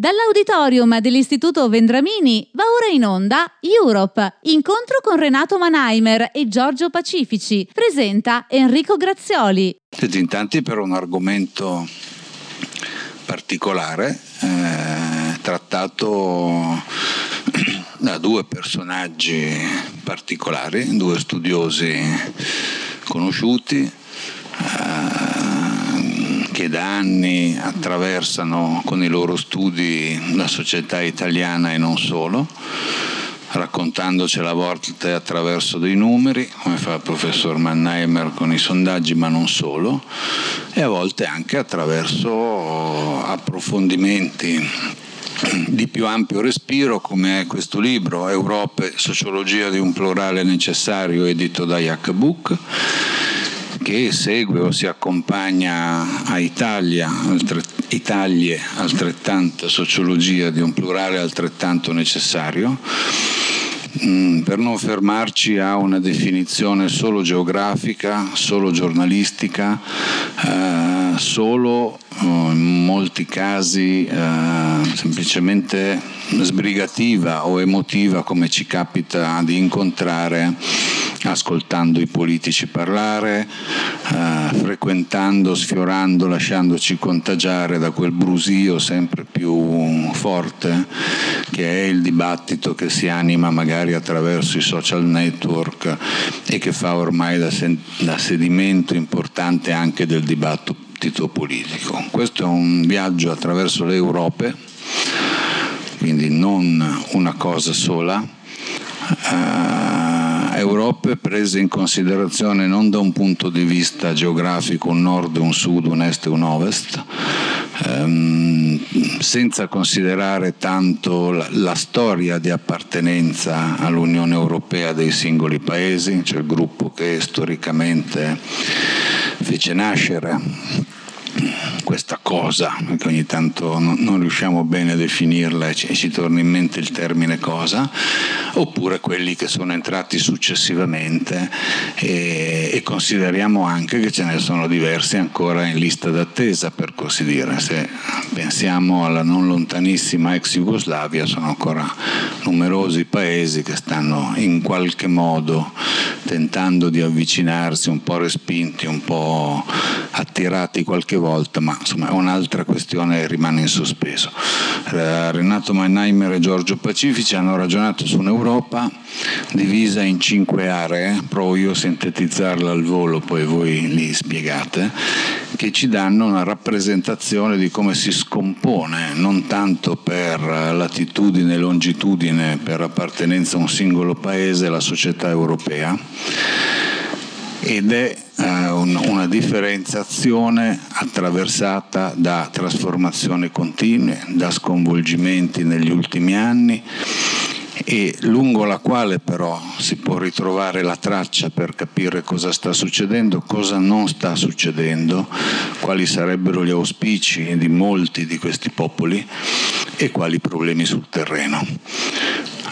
Dall'auditorium dell'Istituto Vendramini va ora in onda Europe, incontro con Renato Manheimer e Giorgio Pacifici. Presenta Enrico Grazioli. Siete in tanti per un argomento particolare, eh, trattato da due personaggi particolari, due studiosi conosciuti. Eh, che da anni attraversano con i loro studi la società italiana e non solo, raccontandocela a volte attraverso dei numeri, come fa il professor Mannheimer con i sondaggi, ma non solo, e a volte anche attraverso approfondimenti di più ampio respiro come è questo libro Europe, sociologia di un plurale necessario edito da Jack Book che segue o si accompagna a Italia, altre, Italie, altrettanta sociologia di un plurale altrettanto necessario, mm, per non fermarci a una definizione solo geografica, solo giornalistica, eh, solo in molti casi eh, semplicemente sbrigativa o emotiva come ci capita di incontrare ascoltando i politici parlare, eh, frequentando, sfiorando, lasciandoci contagiare da quel brusio sempre più forte che è il dibattito che si anima magari attraverso i social network e che fa ormai da, sen- da sedimento importante anche del dibattito politico. Questo è un viaggio attraverso le Europe, quindi non una cosa sola. Uh, Europe prese in considerazione non da un punto di vista geografico un nord, un sud, un est e un ovest, ehm, senza considerare tanto la, la, storia di appartenenza all'Unione Europea dei singoli paesi, cioè il gruppo che storicamente fece nascere questa cosa, che ogni tanto non, non riusciamo bene a definirla e ci, ci, torna in mente il termine cosa, oppure quelli che sono entrati successivamente e, e consideriamo anche che ce ne sono diversi ancora in lista d'attesa, per così dire. Se pensiamo alla non lontanissima ex Jugoslavia, sono ancora numerosi paesi che stanno in qualche modo tentando di avvicinarsi, un po' respinti, un po' attirati qualche volta, ma insomma è un'altra questione che rimane in sospeso. Eh, Renato Mannheimer e Giorgio Pacifici hanno ragionato su un'Europa divisa in cinque aree, provo io a sintetizzarla al volo, poi voi li spiegate, che ci danno una rappresentazione di come si scompone, non tanto per latitudine e longitudine, per appartenenza a un singolo paese, la società europea ed è eh, un, una differenziazione attraversata da trasformazioni continue, da sconvolgimenti negli ultimi anni e lungo la quale però si può ritrovare la traccia per capire cosa sta succedendo, cosa non sta succedendo, quali sarebbero gli auspici di molti di questi popoli e quali problemi sul terreno.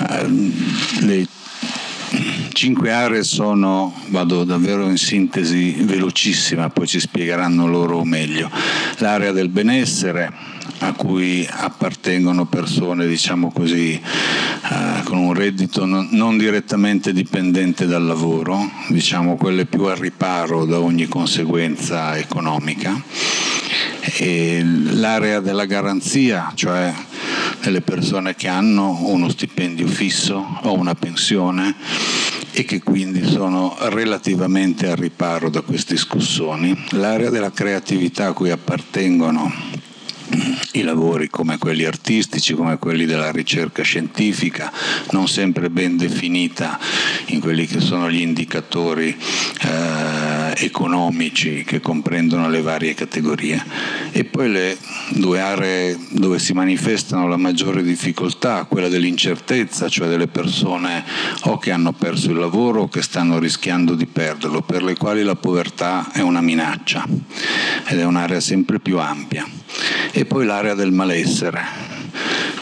Eh, le cinque aree sono, vado davvero in sintesi velocissima, poi ci spiegheranno loro meglio, l'area del benessere a cui appartengono persone, diciamo così, eh, con un reddito non, non, direttamente dipendente dal lavoro, diciamo quelle più al riparo da ogni conseguenza economica, e l'area della garanzia, cioè delle persone che hanno uno stipendio fisso o una pensione e che quindi sono relativamente al riparo da questi scossoni. L'area della creatività a cui appartengono i lavori come quelli artistici, come quelli della ricerca scientifica, non sempre ben definita in quelli che sono gli indicatori eh, economici che comprendono le varie categorie. E poi le due aree dove si manifestano la maggiore difficoltà, quella dell'incertezza, cioè delle persone o che hanno perso il lavoro o che stanno rischiando di perderlo, per le quali la povertà è una minaccia ed è un'area sempre più ampia e poi l'area del malessere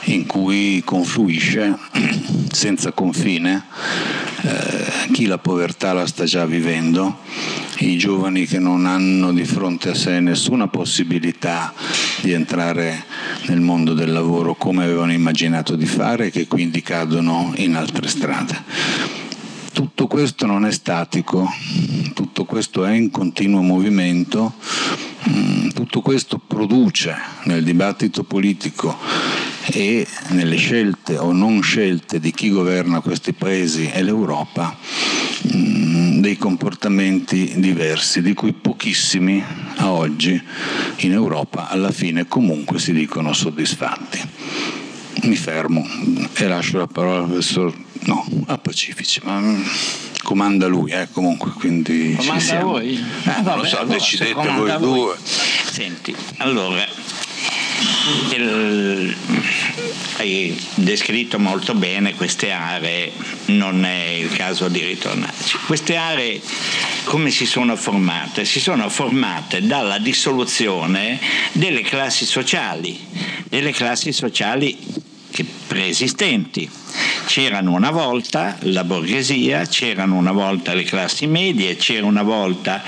in cui confluisce senza confine eh, chi la povertà la sta già vivendo, i giovani che non hanno di fronte a sé nessuna possibilità di entrare nel mondo del lavoro come avevano immaginato di fare e che quindi cadono in altre strade. Tutto questo non è statico, tutto questo è in continuo movimento, mm, tutto questo produce nel dibattito politico e nelle scelte o non scelte di chi governa questi paesi e l'Europa mm, dei comportamenti diversi, di cui pochissimi a oggi in Europa alla fine comunque si dicono soddisfatti. Mi fermo e lascio la parola al professor no, a Pacifici, ma comanda lui, eh, comunque, quindi comanda ci siamo. voi? Eh, non lo so, decidete voi due. Senti, allora, il, hai descritto molto bene queste aree, non è il caso di ritornarci. Queste aree come si sono formate? Si sono formate dalla dissoluzione delle classi sociali, delle classi sociali preesistenti C'erano una volta la borghesia, c'erano una volta le classi medie, c'era una volta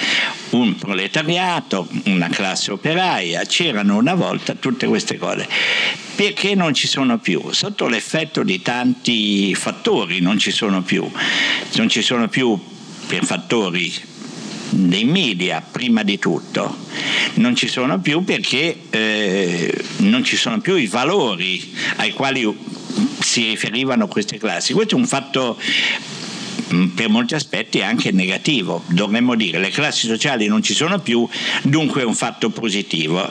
un proletariato, una classe operaia, c'erano una volta tutte queste cose. Perché non ci sono più? Sotto l'effetto di tanti fattori non ci sono più. Non ci sono più per fattori dei media prima di tutto non ci sono più perché eh, non ci sono più i valori ai quali si riferivano queste classi. Questo è un fatto per molti aspetti anche negativo. Dovremmo dire le classi sociali non ci sono più, dunque è un fatto positivo.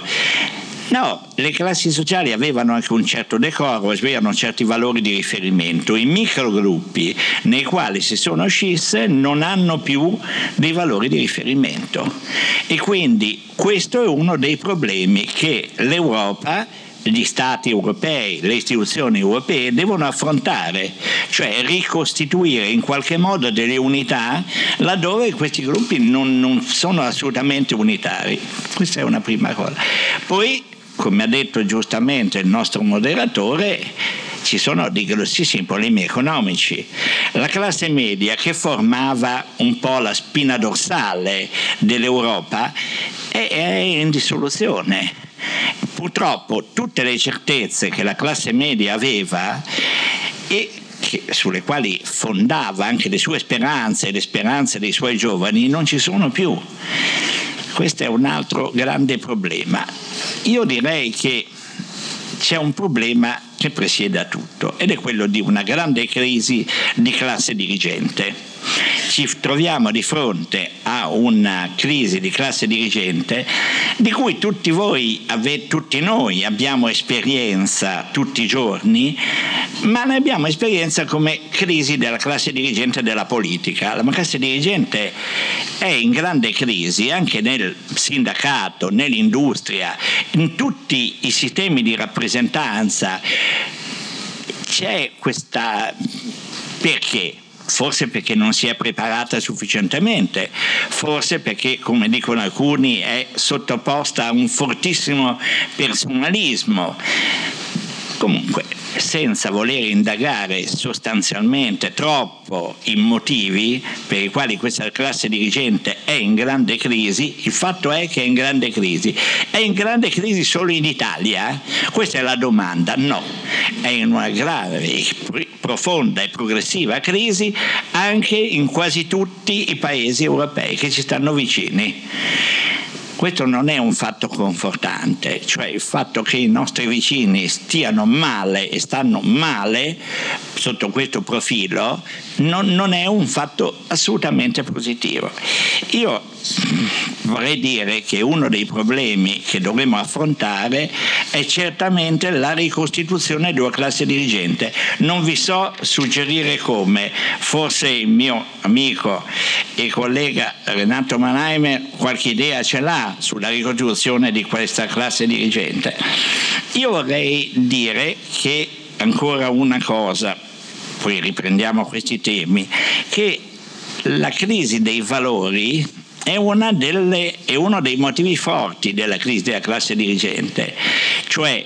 No, le classi sociali avevano anche un certo decoro, avevano certi valori di riferimento. I microgruppi nei quali si sono scisse non hanno più dei valori di riferimento. E quindi questo è uno dei problemi che l'Europa gli stati europei, le istituzioni europee devono affrontare, cioè ricostituire in qualche modo delle unità laddove questi gruppi non, non sono assolutamente unitari. Questa è una prima cosa. Poi, come ha detto giustamente il nostro moderatore, ci sono dei grossissimi problemi economici. La classe media che formava un po' la spina dorsale dell'Europa è, in dissoluzione Purtroppo tutte le certezze che la classe media aveva e che, sulle quali fondava anche le sue speranze e le speranze dei suoi giovani non ci sono più. Questo è un altro grande problema. Io direi che c'è un problema che presiede a tutto ed è quello di una grande crisi di classe dirigente ci troviamo di fronte a una crisi di classe dirigente di cui tutti voi, tutti noi abbiamo esperienza tutti i giorni, ma ne abbiamo esperienza come crisi della classe dirigente della politica. La classe dirigente è in grande crisi anche nel sindacato, nell'industria, in tutti i sistemi di rappresentanza. C'è questa... perché? Forse perché non si è preparata sufficientemente, forse perché, come dicono alcuni, è sottoposta a un fortissimo personalismo. Comunque, senza voler indagare sostanzialmente troppo i motivi per i quali questa classe dirigente è in grande crisi, il fatto è che è in grande crisi. È in grande crisi solo in Italia? Questa è la domanda. No, è in una grave, profonda e progressiva crisi anche in quasi tutti i paesi europei che ci stanno vicini. Questo non è un fatto confortante, cioè il fatto che i nostri vicini stiano male e stanno male sotto questo profilo non, non è un fatto assolutamente positivo. Io vorrei dire che uno dei problemi che dovremo affrontare è certamente la ricostituzione di una classe dirigente. Non vi so suggerire come, forse il mio amico e collega Renato Mannheimer qualche idea ce l'ha sulla ricostituzione di questa classe dirigente. Io vorrei dire che ancora una cosa, poi riprendiamo questi temi, che la crisi dei valori è, delle, è uno dei motivi forti della crisi della classe dirigente, cioè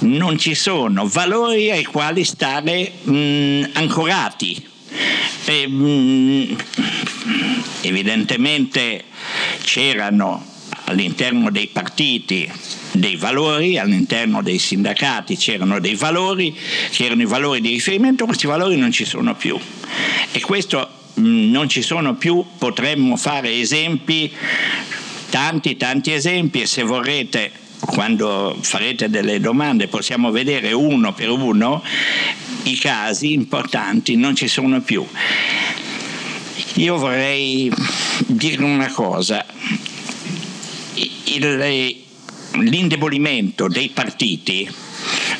non ci sono valori ai quali stare mh, ancorati. E, mh, evidentemente c'erano all'interno dei partiti dei valori, all'interno dei sindacati c'erano dei valori, che erano i valori di riferimento, questi valori non ci sono più. E questo mm, non ci sono più, potremmo fare esempi, tanti tanti esempi e se vorrete quando farete delle domande possiamo vedere uno per uno i casi importanti non ci sono più. Io vorrei dire una cosa, Il, l'indebolimento dei partiti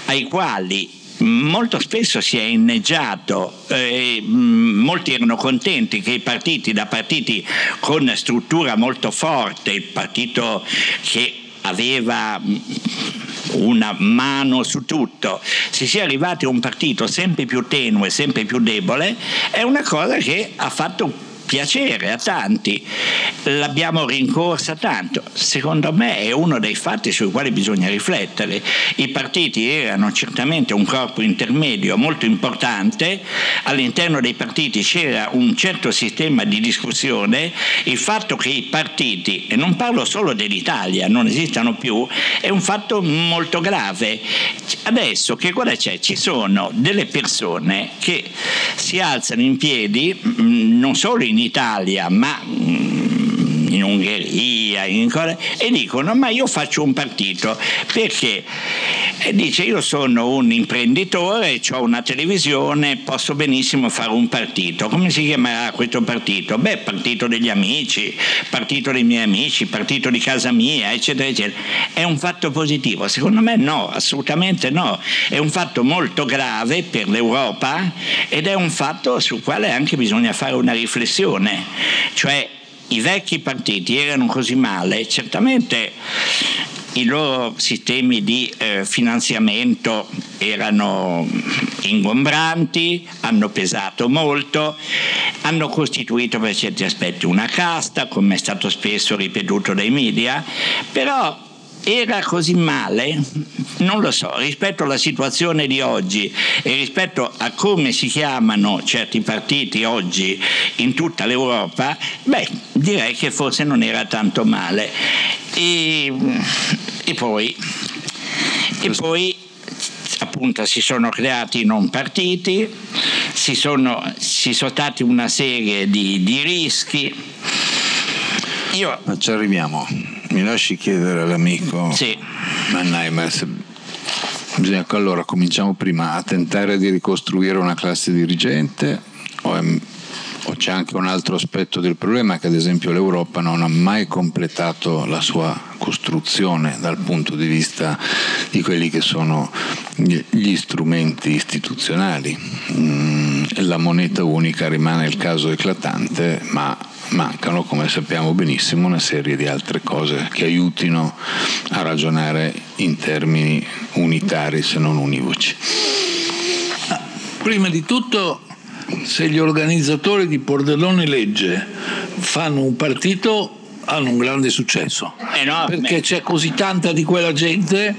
ai quali molto spesso si è inneggiato, eh, molti erano contenti che i partiti, da partiti con struttura molto forte, il partito che aveva una mano su tutto, si sia arrivati a un partito sempre più tenue, sempre più debole, è una cosa che ha fatto piacere a tanti, l'abbiamo rincorsa tanto. Secondo me è uno dei fatti sui quali bisogna riflettere. I partiti erano certamente un corpo intermedio molto importante, all'interno dei partiti c'era un certo sistema di discussione, il fatto che i partiti, e non parlo solo dell'Italia, non esistano più, è un fatto molto grave. Adesso che cosa c'è? Ci sono delle persone che si alzano in piedi mm, non solo in in Italia, ma mm, in Ungheria, in e dicono ma io faccio un partito perché e dice io sono un imprenditore, ho una televisione, posso benissimo fare un partito. Come si chiamerà questo partito? Beh, partito degli amici, partito dei miei amici, partito di casa mia, eccetera, eccetera. È un fatto positivo? Secondo me no, assolutamente no. È un fatto molto grave per l'Europa ed è un fatto sul quale anche bisogna fare una riflessione. Cioè i vecchi partiti erano così male, certamente i loro sistemi di eh, finanziamento erano ingombranti, hanno pesato molto, hanno costituito per certi aspetti una casta, come è stato spesso ripetuto dai media, però era così male? Non lo so, rispetto alla situazione di oggi e rispetto a come si chiamano certi partiti oggi in tutta l'Europa, beh, direi che forse non era tanto male. E, e poi, e poi appunto si sono creati non partiti, si sono, ci sono stati una serie di, di rischi. Io, Ma ci arriviamo mi lasci chiedere all'amico sì. Mannheimer se bisogna allora cominciamo prima a tentare di ricostruire una classe dirigente o, è, o c'è anche un altro aspetto del problema che ad esempio l'Europa non ha mai completato la sua costruzione dal punto di vista di quelli che sono gli strumenti istituzionali. Mm, la moneta unica rimane il caso eclatante, ma mancano, come sappiamo benissimo, una serie di altre cose che aiutino a ragionare in termini unitari se non univoci. Prima di tutto, se gli organizzatori di Pordenone Legge fanno un partito hanno un grande successo Enorme. perché c'è così tanta di quella gente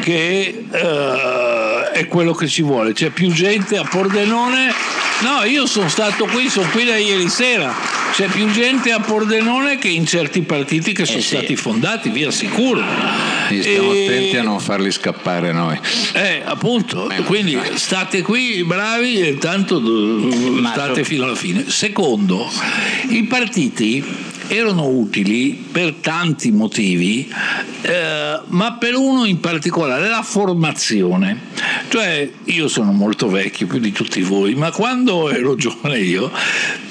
che uh, è quello che ci vuole c'è più gente a Pordenone no io sono stato qui sono qui da ieri sera c'è più gente a Pordenone che in certi partiti che sono eh sì. stati fondati, via sicuro. Quindi stiamo e... attenti a non farli scappare noi. Eh, appunto, eh, quindi state qui bravi e tanto state fino alla fine. Secondo, i partiti erano utili per tanti motivi, eh, ma per uno in particolare, la formazione. Cioè, io sono molto vecchio, più di tutti voi, ma quando ero giovane io,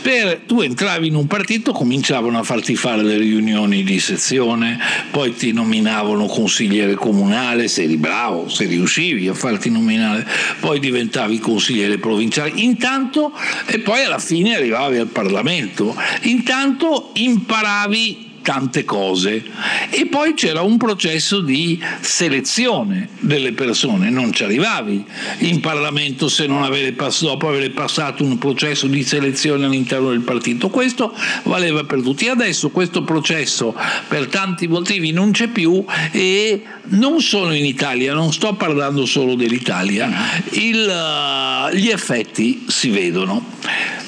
per, tu entravi in un partito, cominciavano a farti fare le riunioni di sezione, poi ti nominavano consigliere comunale, se eri bravo, se riuscivi a farti nominare, poi diventavi consigliere provinciale, intanto, e poi alla fine arrivavi al Parlamento, intanto in imparavi tante cose e poi c'era un processo di selezione delle persone, non ci arrivavi in Parlamento se non pass- dopo aver passato un processo di selezione all'interno del partito. Questo valeva per tutti. Adesso questo processo per tanti motivi non c'è più e non solo in Italia, non sto parlando solo dell'Italia, il, gli effetti si vedono.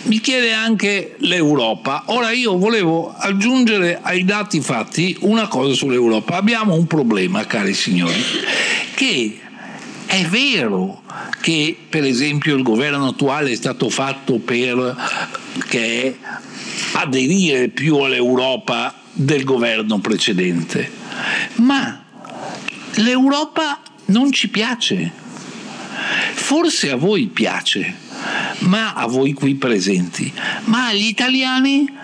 mi chiede anche l'Europa. Ora io volevo aggiungere ai dati fatti una cosa sull'Europa. Abbiamo un problema, cari signori, che è vero che per esempio il governo attuale è stato fatto per che aderire più all'Europa del governo precedente, ma l'Europa non ci piace. Forse a voi piace, ma a voi qui presenti, ma agli italiani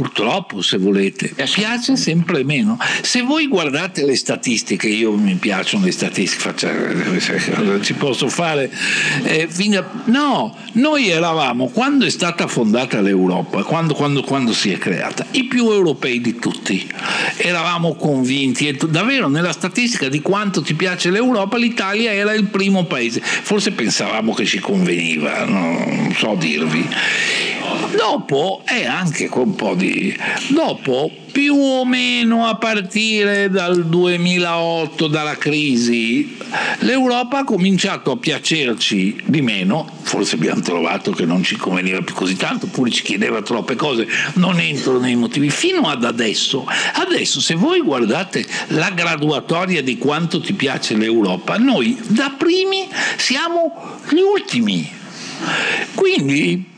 purtroppo se volete, piace sempre meno. Se voi guardate le statistiche, io mi piacciono le statistiche, faccio, ci posso fare... Eh, a, no, noi eravamo, quando è stata fondata l'Europa, quando, quando, quando si è creata, i più europei di tutti. Eravamo convinti, e davvero nella statistica di quanto ti piace l'Europa, l'Italia era il primo paese. Forse pensavamo che ci conveniva, non so dirvi. Dopo è anche con un po' di... Dopo più o meno a partire dal 2008, dalla crisi, l'Europa ha cominciato a piacerci di meno, forse abbiamo trovato che non ci conveniva più così tanto, oppure ci chiedeva troppe cose, non entro nei motivi, fino ad adesso. Adesso se voi guardate la graduatoria di quanto ti piace l'Europa, noi da primi siamo gli ultimi. Quindi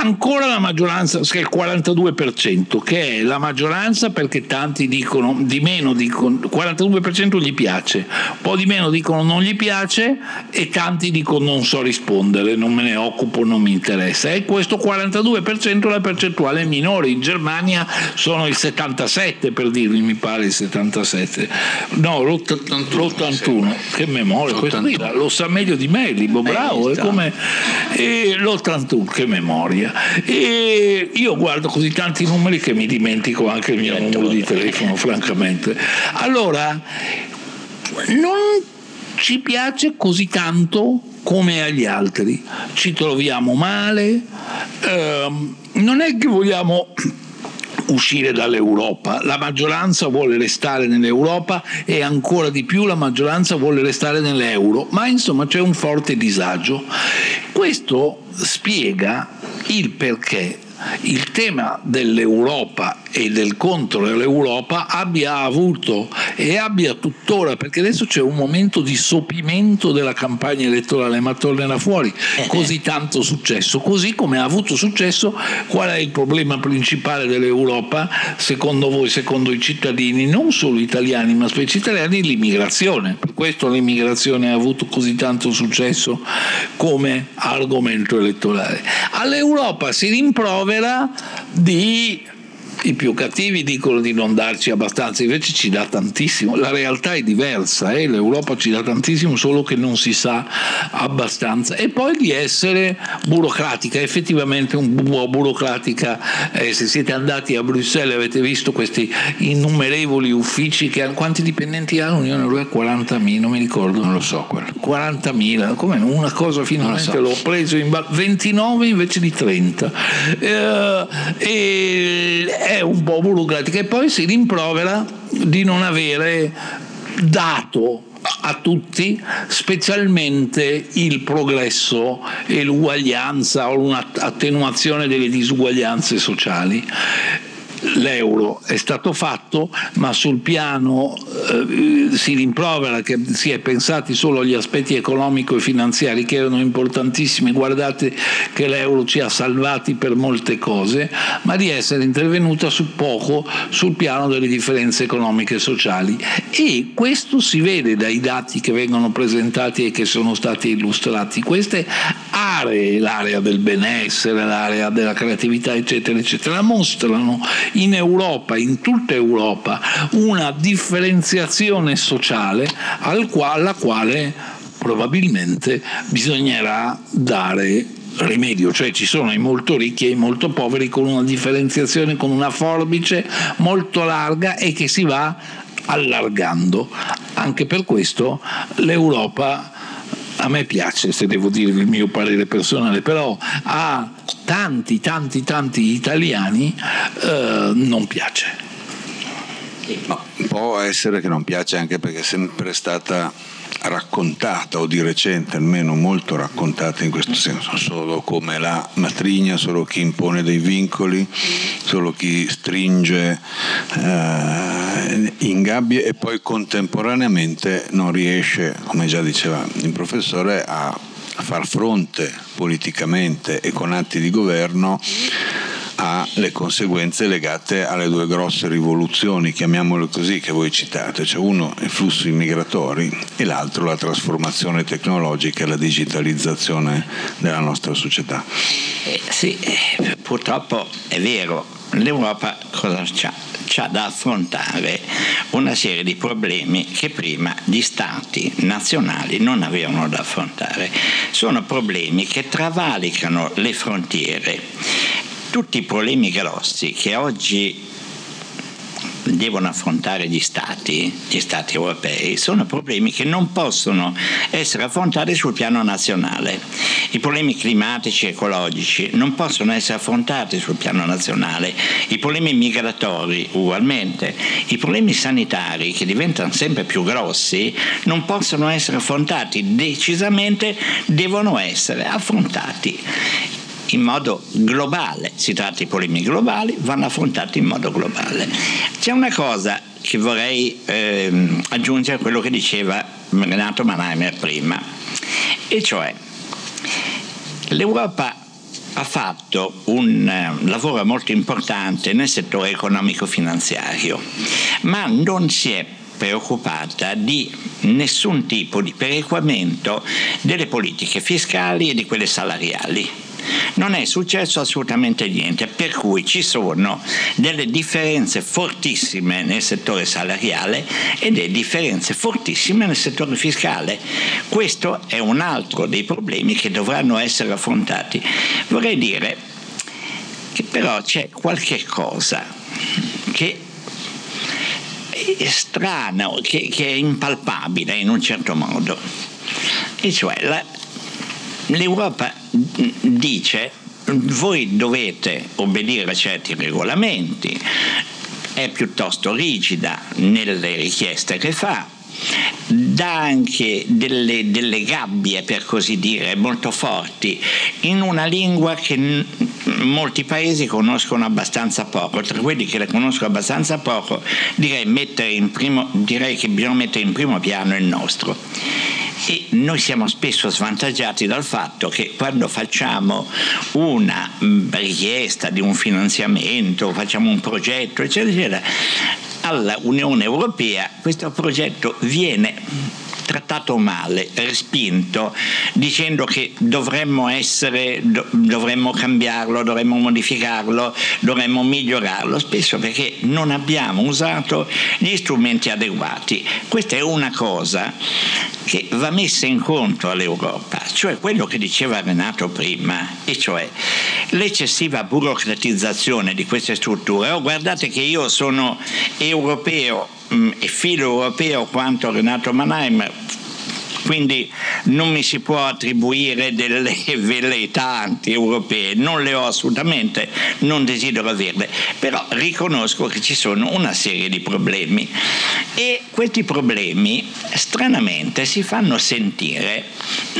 ancora la maggioranza, che è il 42%, che è la maggioranza perché tanti dicono di meno, dicono, 42% gli piace, un po' di meno dicono non gli piace e tanti dicono non so rispondere, non me ne occupo, non mi interessa. E questo 42% è la percentuale minore, in Germania sono il 77 per dirvi, mi pare il 77, no l'81, che memoria, questo qui lo sa meglio di me, Libo, bravo, è come e l'81, che memoria memoria e io guardo così tanti numeri che mi dimentico anche il mio numero di telefono francamente. Allora non ci piace così tanto come agli altri. Ci troviamo male ehm, non è che vogliamo uscire dall'Europa. La maggioranza vuole restare nell'Europa e ancora di più la maggioranza vuole restare nell'euro, ma insomma c'è un forte disagio. Questo spiega il perché il tema dell'Europa e del contro dell'Europa abbia avuto e abbia tuttora, perché adesso c'è un momento di sopimento della campagna elettorale, ma tornerà fuori eh, così tanto successo, così come ha avuto successo, qual è il problema principale dell'Europa, secondo voi, secondo i cittadini, non solo italiani, ma specie italiani, l'immigrazione. Per questo l'immigrazione ha avuto così tanto successo come argomento elettorale. All'Europa si rimprovera di i più cattivi dicono di non darci abbastanza, invece ci dà tantissimo. La realtà è diversa, eh? l'Europa ci dà tantissimo, solo che non si sa abbastanza. E poi di essere burocratica, effettivamente un po' burocratica. Eh, se siete andati a Bruxelles avete visto questi innumerevoli uffici che hanno, quanti dipendenti ha l'Unione Europea? 40.000, non mi ricordo. Non lo so quello. 40.000, come una cosa finalmente so. l'ho preso in 29 invece di 30. Eh, e è un po' burocratica e poi si rimprovera di non avere dato a tutti, specialmente il progresso e l'uguaglianza o un'attenuazione delle disuguaglianze sociali l'euro è stato fatto, ma sul piano eh, si rimprovera che si è pensati solo agli aspetti economico e finanziari che erano importantissimi, guardate che l'euro ci ha salvati per molte cose, ma di essere intervenuta su poco sul piano delle differenze economiche e sociali. E questo si vede dai dati che vengono presentati e che sono stati illustrati. Queste aree, l'area del benessere, l'area della creatività, eccetera, eccetera, mostrano in Europa, in tutta Europa, una differenziazione sociale alla quale probabilmente bisognerà dare rimedio, cioè ci sono i molto ricchi e i molto poveri con una differenziazione, con una forbice molto larga e che si va allargando. Anche per questo l'Europa a me piace, se devo dire il mio parere personale, però a tanti, tanti, tanti italiani eh, non piace. No, può essere che non piace anche perché è sempre stata raccontata o di recente almeno molto raccontata in questo senso, solo come la matrigna, solo chi impone dei vincoli, solo chi stringe eh, in gabbie e poi contemporaneamente non riesce, come già diceva il professore, a far fronte politicamente e con atti di governo alle conseguenze legate alle due grosse rivoluzioni, chiamiamole così, che voi citate, cioè uno i flussi migratori e l'altro la trasformazione tecnologica e la digitalizzazione della nostra società. Eh, sì, eh, purtroppo è vero, l'Europa cosa c'ha? C'ha da affrontare una serie di problemi che prima gli stati nazionali non avevano da affrontare. Sono problemi che travalicano le frontiere tutti i problemi grossi che oggi devono affrontare gli stati, gli stati europei, sono problemi che non possono essere affrontati sul piano nazionale. I problemi climatici e ecologici non possono essere affrontati sul piano nazionale, i problemi migratori ugualmente, i problemi sanitari che diventano sempre più grossi non possono essere affrontati decisamente, devono essere affrontati in modo globale, si tratta di problemi globali, vanno affrontati in modo globale. C'è una cosa che vorrei eh, aggiungere a quello che diceva Renato Mannheimer prima, e cioè l'Europa ha fatto un uh, lavoro molto importante nel settore economico-finanziario, ma non si è preoccupata di nessun tipo di perequamento delle politiche fiscali e di quelle salariali non è successo assolutamente niente, per cui ci sono delle differenze fortissime nel settore salariale e delle differenze fortissime nel settore fiscale. Questo è un altro dei problemi che dovranno essere affrontati. Vorrei dire che però c'è qualche cosa che è strano, che, che, è impalpabile in un certo modo, e cioè la, l'Europa dice voi dovete obbedire a certi regolamenti, è piuttosto rigida nelle richieste che fa, dà anche delle, delle, gabbie, per così dire, molto forti, in una lingua che molti paesi conoscono abbastanza poco. Tra quelli che le conoscono abbastanza poco, direi, primo, direi che bisogna mettere in primo piano il nostro e noi siamo spesso svantaggiati dal fatto che quando facciamo una mm, richiesta di un finanziamento, facciamo un progetto, eccetera, eccetera, alla Unione Europea questo progetto viene trattato male, respinto, dicendo che dovremmo essere, dovremmo cambiarlo, dovremmo modificarlo, dovremmo migliorarlo, spesso perché non abbiamo usato gli strumenti adeguati. Questa è una cosa che va messa in conto all'Europa, cioè quello che diceva Renato prima, e cioè l'eccessiva burocratizzazione di queste strutture. Oh, guardate che io sono europeo filo europeo quanto Renato Mannheim quindi non mi si può attribuire delle velleità anti-europee, non le ho assolutamente, non desidero averle, però riconosco che ci sono una serie di problemi. E questi problemi stranamente si fanno sentire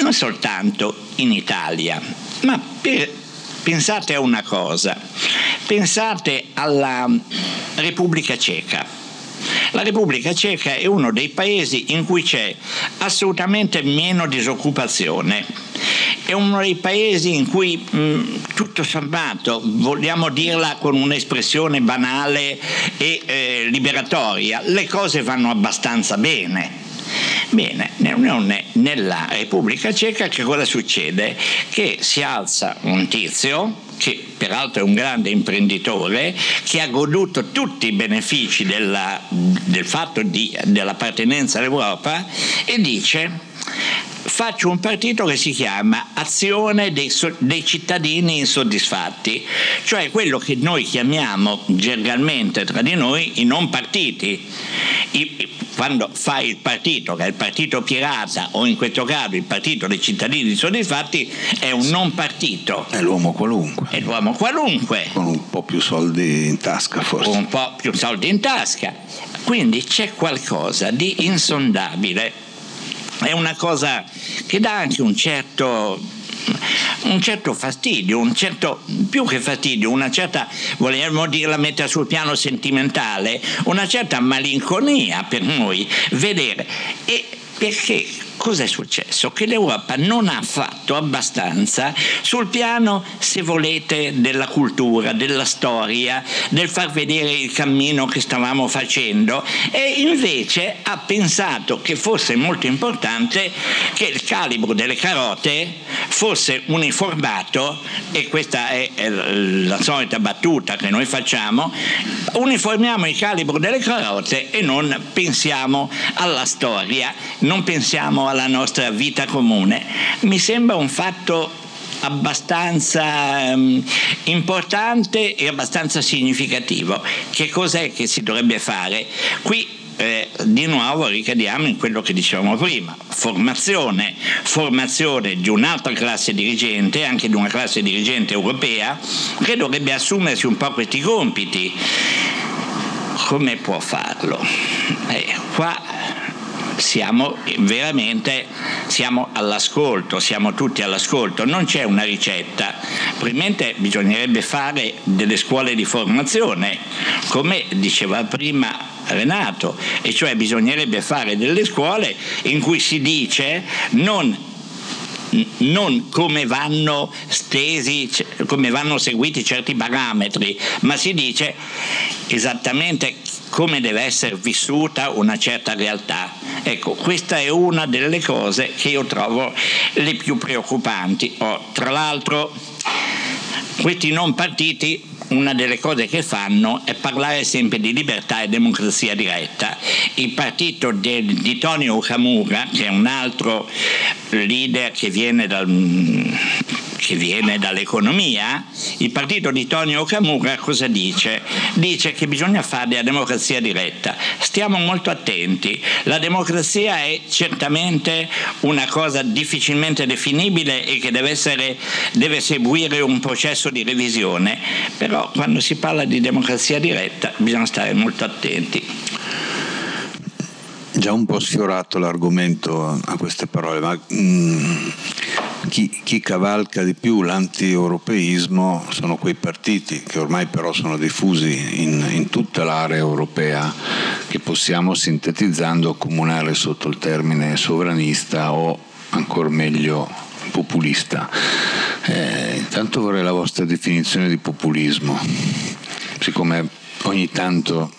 non soltanto in Italia, ma per, pensate a una cosa, pensate alla Repubblica Ceca la Repubblica Ceca è uno dei paesi in cui c'è assolutamente meno disoccupazione. È uno dei paesi in cui mh, tutto sommato, vogliamo dirla con un'espressione banale e eh, liberatoria, le cose vanno abbastanza bene. Bene, nella Repubblica Ceca che cosa succede? Che si alza un tizio che peraltro è un grande imprenditore, che ha goduto tutti i benefici della, del fatto di, dell'appartenenza all'Europa e dice faccio un partito che si chiama Azione dei, dei, cittadini insoddisfatti, cioè quello che noi chiamiamo gergalmente tra di noi i non partiti. I, quando fai il partito, che è il partito pirata o in questo caso il partito dei cittadini insoddisfatti, è un non partito. È l'uomo qualunque. È l'uomo qualunque. Con un po' più soldi in tasca forse. Con un po' più soldi in tasca. Quindi c'è qualcosa di insondabile è una cosa che dà anche un certo un certo fastidio, un certo, più che fastidio, una certa, vogliamo dirla mettere sul piano sentimentale, una certa malinconia per noi vedere. E perché cosa è successo? Che l'Europa non ha fatto abbastanza sul piano, se volete, della cultura, della storia, del far vedere il cammino che stavamo facendo e invece ha pensato che fosse molto importante che il calibro delle carote fosse uniformato e questa è la solita battuta che noi facciamo, uniformiamo il calibro delle carote e non pensiamo alla storia, non pensiamo alla nostra vita comune. Mi sembra un fatto abbastanza um, importante e abbastanza significativo. Che cos'è che si dovrebbe fare? Qui eh, di nuovo ricadiamo in quello che dicevamo prima, formazione, formazione di un'altra classe dirigente, anche di una classe dirigente europea, che dovrebbe assumersi un po' questi compiti. Come può farlo? Eh, qua siamo veramente siamo all'ascolto, siamo tutti all'ascolto, non c'è una ricetta, probabilmente bisognerebbe fare delle scuole di formazione, come diceva prima Renato, e cioè bisognerebbe fare delle scuole in cui si dice non non come vanno stesi, come vanno seguiti certi parametri, ma si dice esattamente come deve essere vissuta una certa realtà. Ecco, questa è una delle cose che io trovo le più preoccupanti. Oh, tra l'altro, questi non partiti una delle cose che fanno è parlare sempre di libertà e democrazia diretta. Il partito de, di Tonio Okamura, che è un altro leader che viene dal che viene dall'economia, il partito di Tonio Okamura cosa dice? Dice che bisogna fare la democrazia diretta. Stiamo molto attenti. La democrazia è certamente una cosa difficilmente definibile e che deve, essere, deve seguire un processo di revisione, però quando si parla di democrazia diretta bisogna stare molto attenti già un po' sfiorato l'argomento a queste parole, ma mh, mm, chi, chi, cavalca di più l'anti-europeismo sono quei partiti che ormai però sono diffusi in, in tutta l'area europea che possiamo sintetizzando comunare sotto il termine sovranista o ancora meglio populista. Eh, intanto vorrei la vostra definizione di populismo, siccome ogni tanto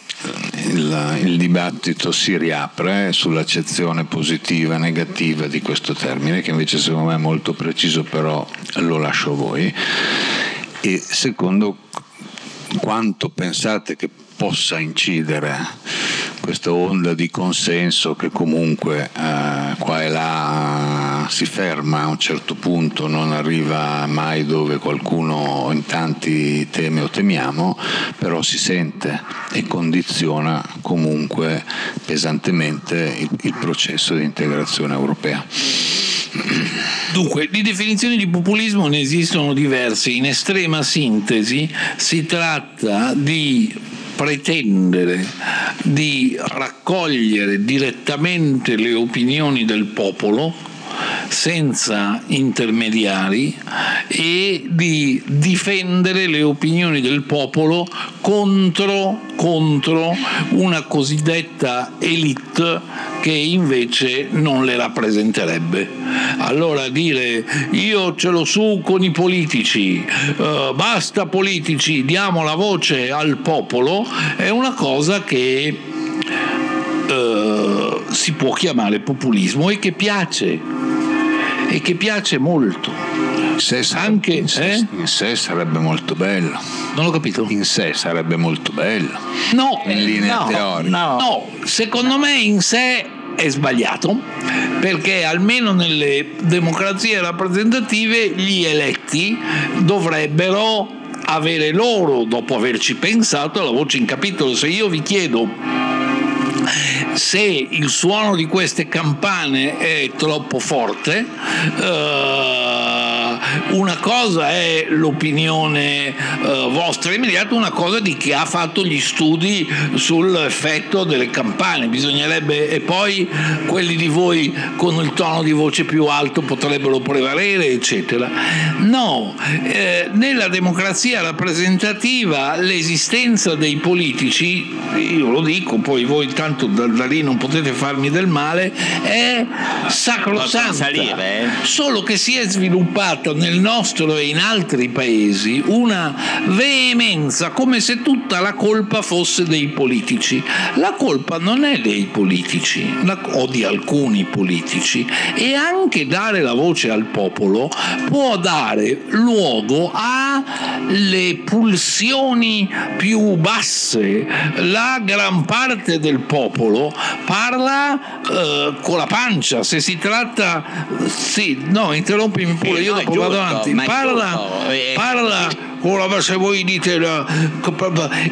il, il, dibattito si riapre sull'accezione positiva e negativa di questo termine, che invece secondo me è molto preciso, però lo lascio a voi. E secondo quanto pensate che possa incidere questa onda di consenso che comunque eh, qua e là si ferma a un certo punto, non arriva mai dove qualcuno in tanti teme o temiamo, però si sente e condiziona comunque pesantemente il, il processo di integrazione europea. Dunque, di definizioni di populismo ne esistono diverse. In estrema sintesi si tratta di pretendere di raccogliere direttamente le opinioni del popolo senza intermediari e di difendere le opinioni del popolo contro, contro una cosiddetta elite che invece non le rappresenterebbe. Allora dire io ce l'ho su con i politici, uh, basta politici, diamo la voce al popolo, è una cosa che uh, si può chiamare populismo e che piace, e che piace molto. In sé, sarebbe, Anche, in, sé, eh? in sé sarebbe molto bello. Non ho capito. In sé sarebbe molto bello. No, in linea no, teorica. No, no, secondo me in sé è sbagliato perché almeno nelle democrazie rappresentative gli eletti dovrebbero avere loro, dopo averci pensato, la voce in capitolo. Se io vi chiedo se il suono di queste campane è troppo forte, uh, una cosa è l'opinione uh, vostra immediata, una cosa di chi ha fatto gli studi sull'effetto delle campane, bisognerebbe e poi quelli di voi con il tono di voce più alto potrebbero prevalere, eccetera. No, eh, nella democrazia rappresentativa l'esistenza dei politici, io lo dico, poi voi tanto da, da lì non potete farmi del male, è sacrosanta. Salire, eh? Solo che si è sviluppata nel nostro e in altri paesi una veemenza come se tutta la colpa fosse dei politici. La colpa non è dei politici o di alcuni politici e anche dare la voce al popolo può dare luogo alle pulsioni più basse. La gran parte del popolo parla eh, con la pancia, se si tratta... Sì, no, interrompimi pure, io dopo vado avanti. Parla, eh, parla Ora, se voi dite,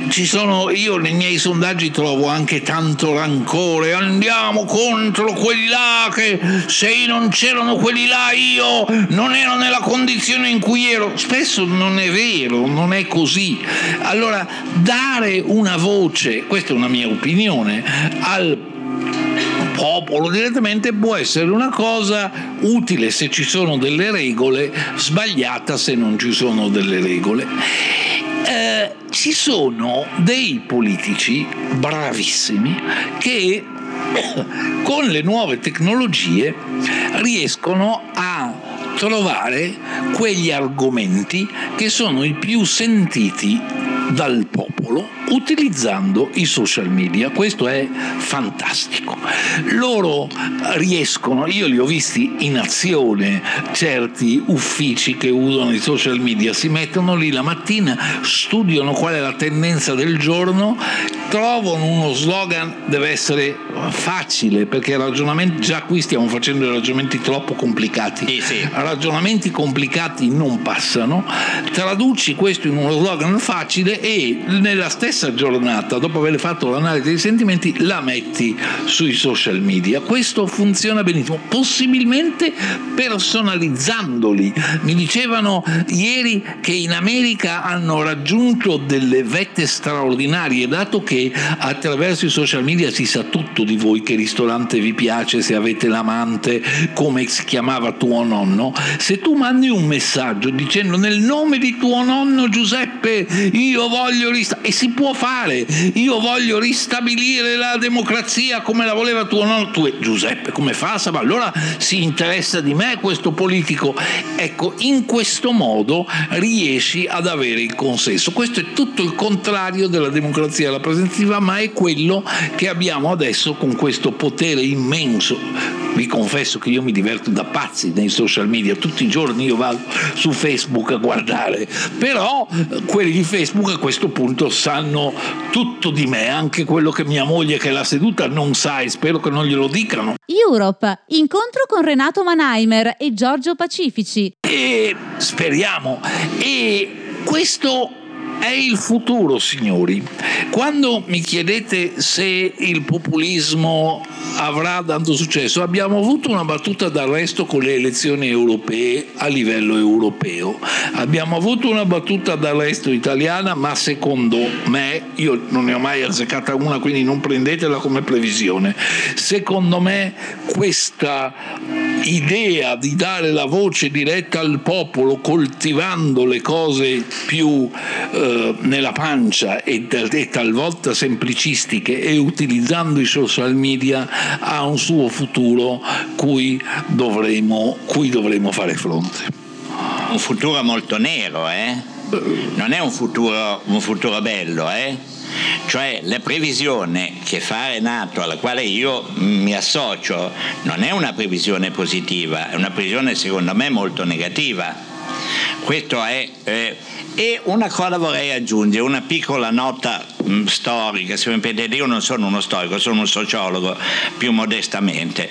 ci sono, io nei miei sondaggi trovo anche tanto rancore, andiamo contro quelli là che se non c'erano quelli là io non ero nella condizione in cui ero. Spesso non è vero, non è così. Allora, dare una voce, questa è una mia opinione, al popolo direttamente può essere una cosa utile se ci sono delle regole, sbagliata se non ci sono delle regole. Eh, ci sono dei politici bravissimi che con le nuove tecnologie riescono a trovare quegli argomenti che sono i più sentiti dal popolo utilizzando i social media. Questo è fantastico. Loro riescono, io li ho visti in azione, certi uffici che usano i social media, si mettono lì la mattina, studiano qual è la tendenza del giorno, trovano uno slogan, deve essere facile perché ragionamenti, già qui stiamo facendo ragionamenti troppo complicati. Sì, sì. Ragionamenti complicati non passano, traduci questo in uno slogan facile e nella stessa stessa giornata, dopo aver fatto l'analisi dei sentimenti, la metti sui social media. Questo funziona benissimo, possibilmente personalizzandoli. Mi dicevano ieri che in America hanno raggiunto delle vette straordinarie, dato che attraverso i social media si sa tutto di voi, che ristorante vi piace, se avete l'amante, come si chiamava tuo nonno. Se tu mandi un messaggio dicendo nel nome di tuo nonno Giuseppe io voglio ristare e si può può fare. Io voglio ristabilire la democrazia come la voleva tuo nonno. Tu, Giuseppe, come fa? Ma allora si interessa di me questo politico. Ecco, in questo modo riesci ad avere il consenso. Questo è tutto il contrario della democrazia rappresentativa, ma è quello che abbiamo adesso con questo potere immenso vi confesso che io mi diverto da pazzi nei social media, tutti i giorni io vado su Facebook a guardare, però eh, quelli di Facebook a questo punto sanno tutto di me, anche quello che mia moglie che la seduta non sa e spero che non glielo dicano. Europe, incontro con Renato Manheimer e Giorgio Pacifici. E speriamo. E questo è il futuro, signori. Quando mi chiedete se il populismo avrà dato successo, abbiamo avuto una battuta d'arresto con le elezioni europee a livello europeo. Abbiamo avuto una battuta d'arresto italiana, ma secondo me, io non ne ho mai azzeccata una, quindi non prendetela come previsione. Secondo me questa idea di dare la voce diretta al popolo coltivando le cose più eh, eh, nella pancia e, e, talvolta semplicistiche e utilizzando i social media ha un suo futuro cui dovremo, cui dovremo fare fronte. Un futuro molto nero, eh? Non è un futuro, un futuro bello, eh? Cioè la previsione che fa Renato, alla quale io mi associo, non è una previsione positiva, è una previsione secondo me molto negativa. Questo è eh, e una cosa vorrei aggiungere, una piccola nota mh, mm, storica, se mi permettete, io non sono uno storico, sono un sociologo più modestamente.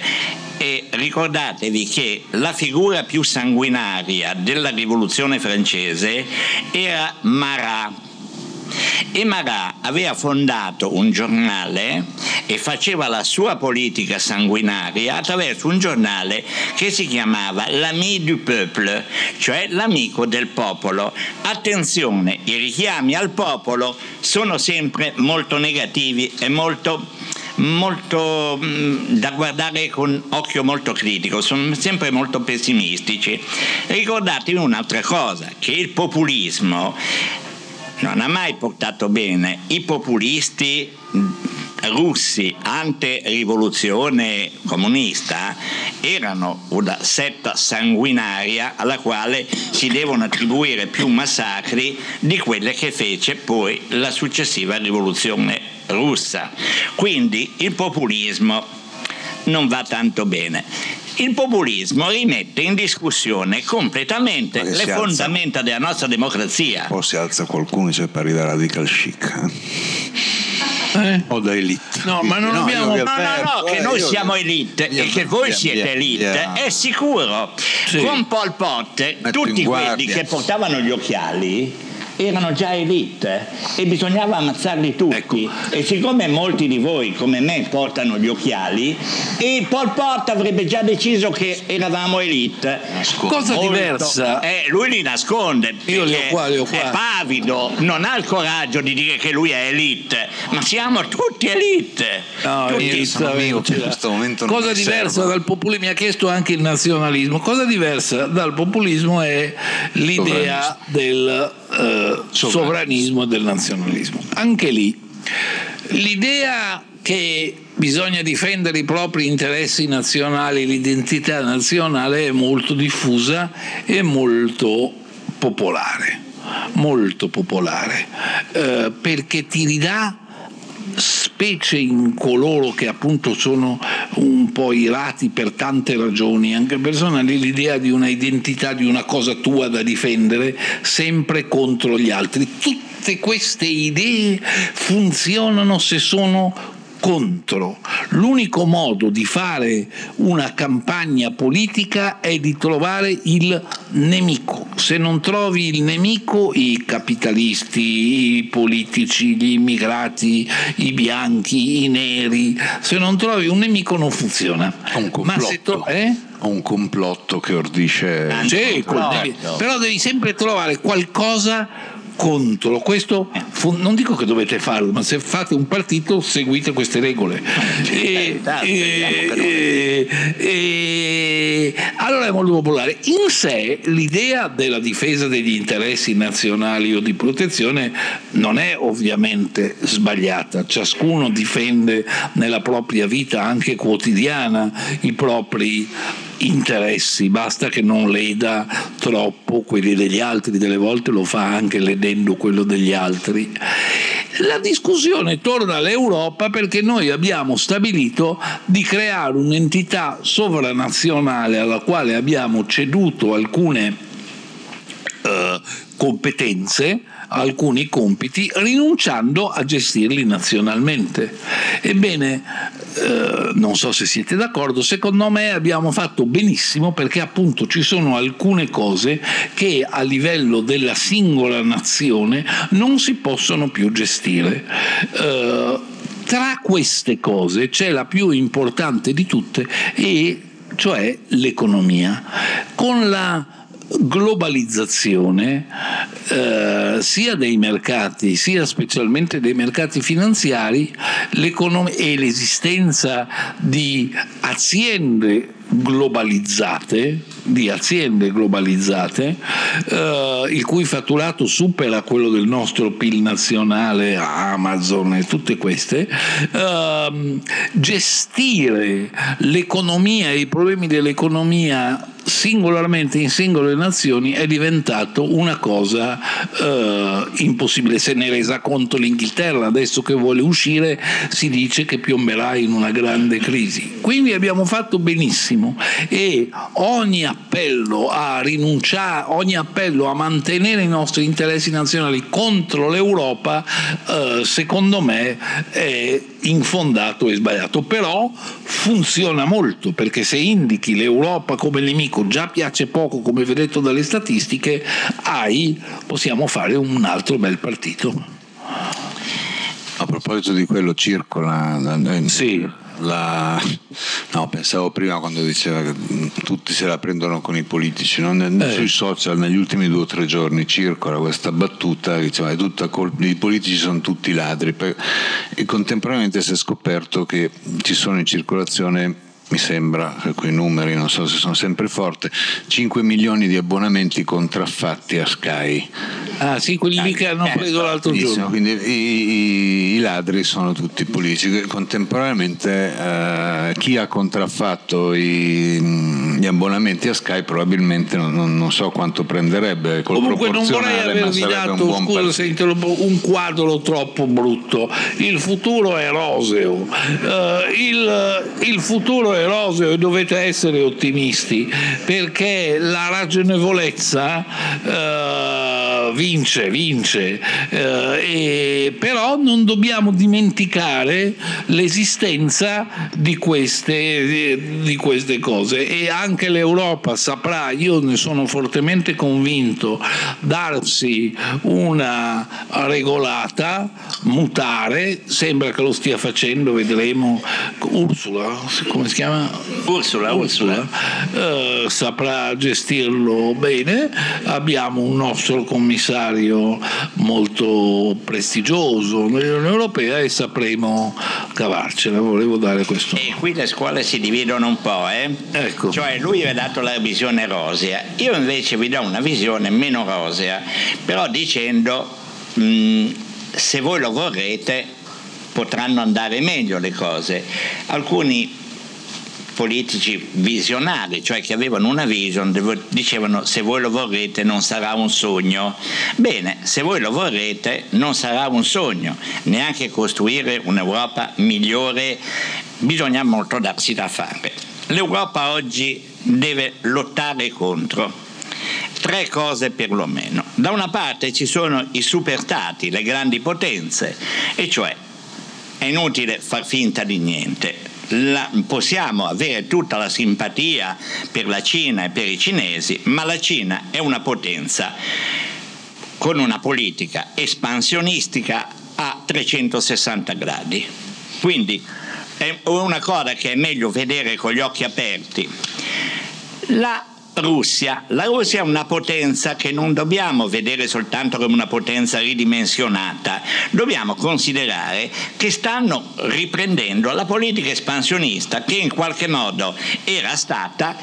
E ricordatevi che la figura più sanguinaria della rivoluzione francese era Marat e Marat aveva fondato un giornale e faceva la sua politica sanguinaria attraverso un giornale che si chiamava L'Ami du Peuple, cioè l'amico del popolo. Attenzione, i richiami al popolo sono sempre molto negativi e molto molto mm, da guardare con occhio molto critico, sono sempre molto pessimistici. Ricordatevi un'altra cosa, che il populismo non ha mai portato bene i populisti russi ante-rivoluzione comunista erano una setta sanguinaria alla quale si devono attribuire più massacri di quelle che fece poi la successiva rivoluzione russa. Quindi il populismo non va tanto bene. Il populismo rimette in discussione completamente le fondamenta della nostra democrazia. Poi si alza qualcuno e dice per da radical chic. Eh? eh? O da elite. No, ma non no, abbiamo. No, no, no, che noi siamo elite e che voi siete elite, è sicuro. Sì. Con Pol Pot, tutti quelli che portavano gli occhiali erano già elite e bisognava ammazzarli tutti. Ecco. E siccome molti di voi, come me, portano gli occhiali, il Pol Pot avrebbe già deciso che eravamo elite. Cosa Molto, diversa? Eh, lui li nasconde. Io li ho qua, li ho qua. È pavido, non ha il coraggio di dire che lui è elite, ma siamo tutti elite. No, tutti sono amico in questo momento. Cosa diversa serve. dal populismo? Mi ha chiesto anche il nazionalismo. Cosa diversa dal populismo è l'idea del eh, sovranismo e del nazionalismo. Anche lì l'idea che bisogna difendere i propri interessi nazionali, l'identità nazionale è molto diffusa e molto popolare, molto popolare, eh, perché ti ridà specie in coloro che appunto sono un po' irati per tante ragioni, anche personali, l'idea di una identità, di una cosa tua da difendere sempre contro gli altri. Tutte queste idee funzionano se sono contro. L'unico modo di fare una campagna politica è di trovare il nemico. Se non trovi il nemico, i capitalisti, i politici, gli immigrati, i bianchi, i neri, se non trovi un nemico non funziona. Un complotto. Ma eh? un complotto che ordisce. Ah, sì, devi, però devi sempre trovare qualcosa contro. Questo non dico che dovete farlo, ma se fate un partito seguite queste regole. E, e, e, allora è molto popolare. In sé l'idea della difesa degli interessi nazionali o di protezione non è ovviamente sbagliata. Ciascuno difende nella propria vita anche quotidiana i propri interessi, basta che non leda troppo quelli degli altri, delle volte lo fa anche ledendo quello degli altri. La discussione torna all'Europa perché noi abbiamo stabilito di creare un'entità sovranazionale alla quale abbiamo ceduto alcune eh, competenze alcuni compiti rinunciando a gestirli nazionalmente. Ebbene, eh, non so se siete d'accordo, secondo me abbiamo fatto benissimo perché appunto ci sono alcune cose che a livello della singola nazione non si possono più gestire. Eh, tra queste cose c'è la più importante di tutte e cioè l'economia. Con la globalizzazione eh, sia dei mercati sia specialmente dei mercati finanziari e l'esistenza di aziende globalizzate, di aziende globalizzate, eh, il cui fatturato supera quello del nostro PIL nazionale, Amazon e tutte queste, eh, gestire l'economia e i problemi dell'economia singolarmente in singole nazioni è diventato una cosa eh, impossibile. Se ne è resa conto l'Inghilterra, adesso che vuole uscire si dice che piomberà in una grande crisi. Quindi abbiamo fatto benissimo e ogni appello a rinunciare, ogni appello a mantenere i nostri interessi nazionali contro l'Europa, eh, secondo me è infondato e sbagliato, però funziona molto perché se indichi l'Europa come nemico già piace poco come vedete dalle statistiche, hai, possiamo fare un altro bel partito. proposito di quello circola. Eh, sì la... No, pensavo prima quando diceva che tutti se la prendono con i politici, no? eh. sui social negli ultimi due o tre giorni circola questa battuta che diceva è tutta colpa, i politici sono tutti ladri e contemporaneamente si è scoperto che ci sono in circolazione mi sembra, quei numeri non so se sono sempre forti, 5 milioni di abbonamenti contraffatti a Sky. Ah sì, quelli lì che hanno preso l'altro giorno. Quindi i, i, i, ladri sono tutti politici. Contemporaneamente eh, chi ha contraffatto i, gli abbonamenti a Sky probabilmente non, non, so quanto prenderebbe. Col Comunque non vorrei avervi dato, un scusa se interrompo, un quadro troppo brutto. Il futuro è roseo. Uh, il, il futuro è roseo e dovete essere ottimisti perché la ragionevolezza uh, vince, vince, uh, e, però non dobbiamo dimenticare l'esistenza di queste, di queste cose e anche l'Europa saprà, io ne sono fortemente convinto, darsi una regolata, mutare, sembra che lo stia facendo, vedremo Ursula, come si chiama? Chiama? Ursula, Ursula. Eh, saprà gestirlo bene. Abbiamo un nostro commissario molto prestigioso nell'Unione Europea e sapremo cavarcela. Volevo dare questo. E qui le scuole si dividono un po', eh? Ecco. Cioè lui vi ha dato la visione rosea, io invece vi do una visione meno rosea, però dicendo mh, mm, se voi lo vorrete potranno andare meglio le cose. Alcuni politici visionari, cioè che avevano una vision, dicevano se voi lo vorrete non sarà un sogno. Bene, se voi lo vorrete non sarà un sogno, neanche costruire un'Europa migliore, bisogna molto darsi da fare. L'Europa oggi deve lottare contro tre cose perlomeno. Da una parte ci sono i superstati, le grandi potenze, e cioè è inutile far finta di niente la, possiamo avere tutta la simpatia per la Cina e per i cinesi, ma la Cina è una potenza con una politica espansionistica a 360 gradi. Quindi è una cosa che è meglio vedere con gli occhi aperti. La Russia. La Russia è una potenza che non dobbiamo vedere soltanto come una potenza ridimensionata, dobbiamo considerare che stanno riprendendo la politica espansionista che in qualche modo era stata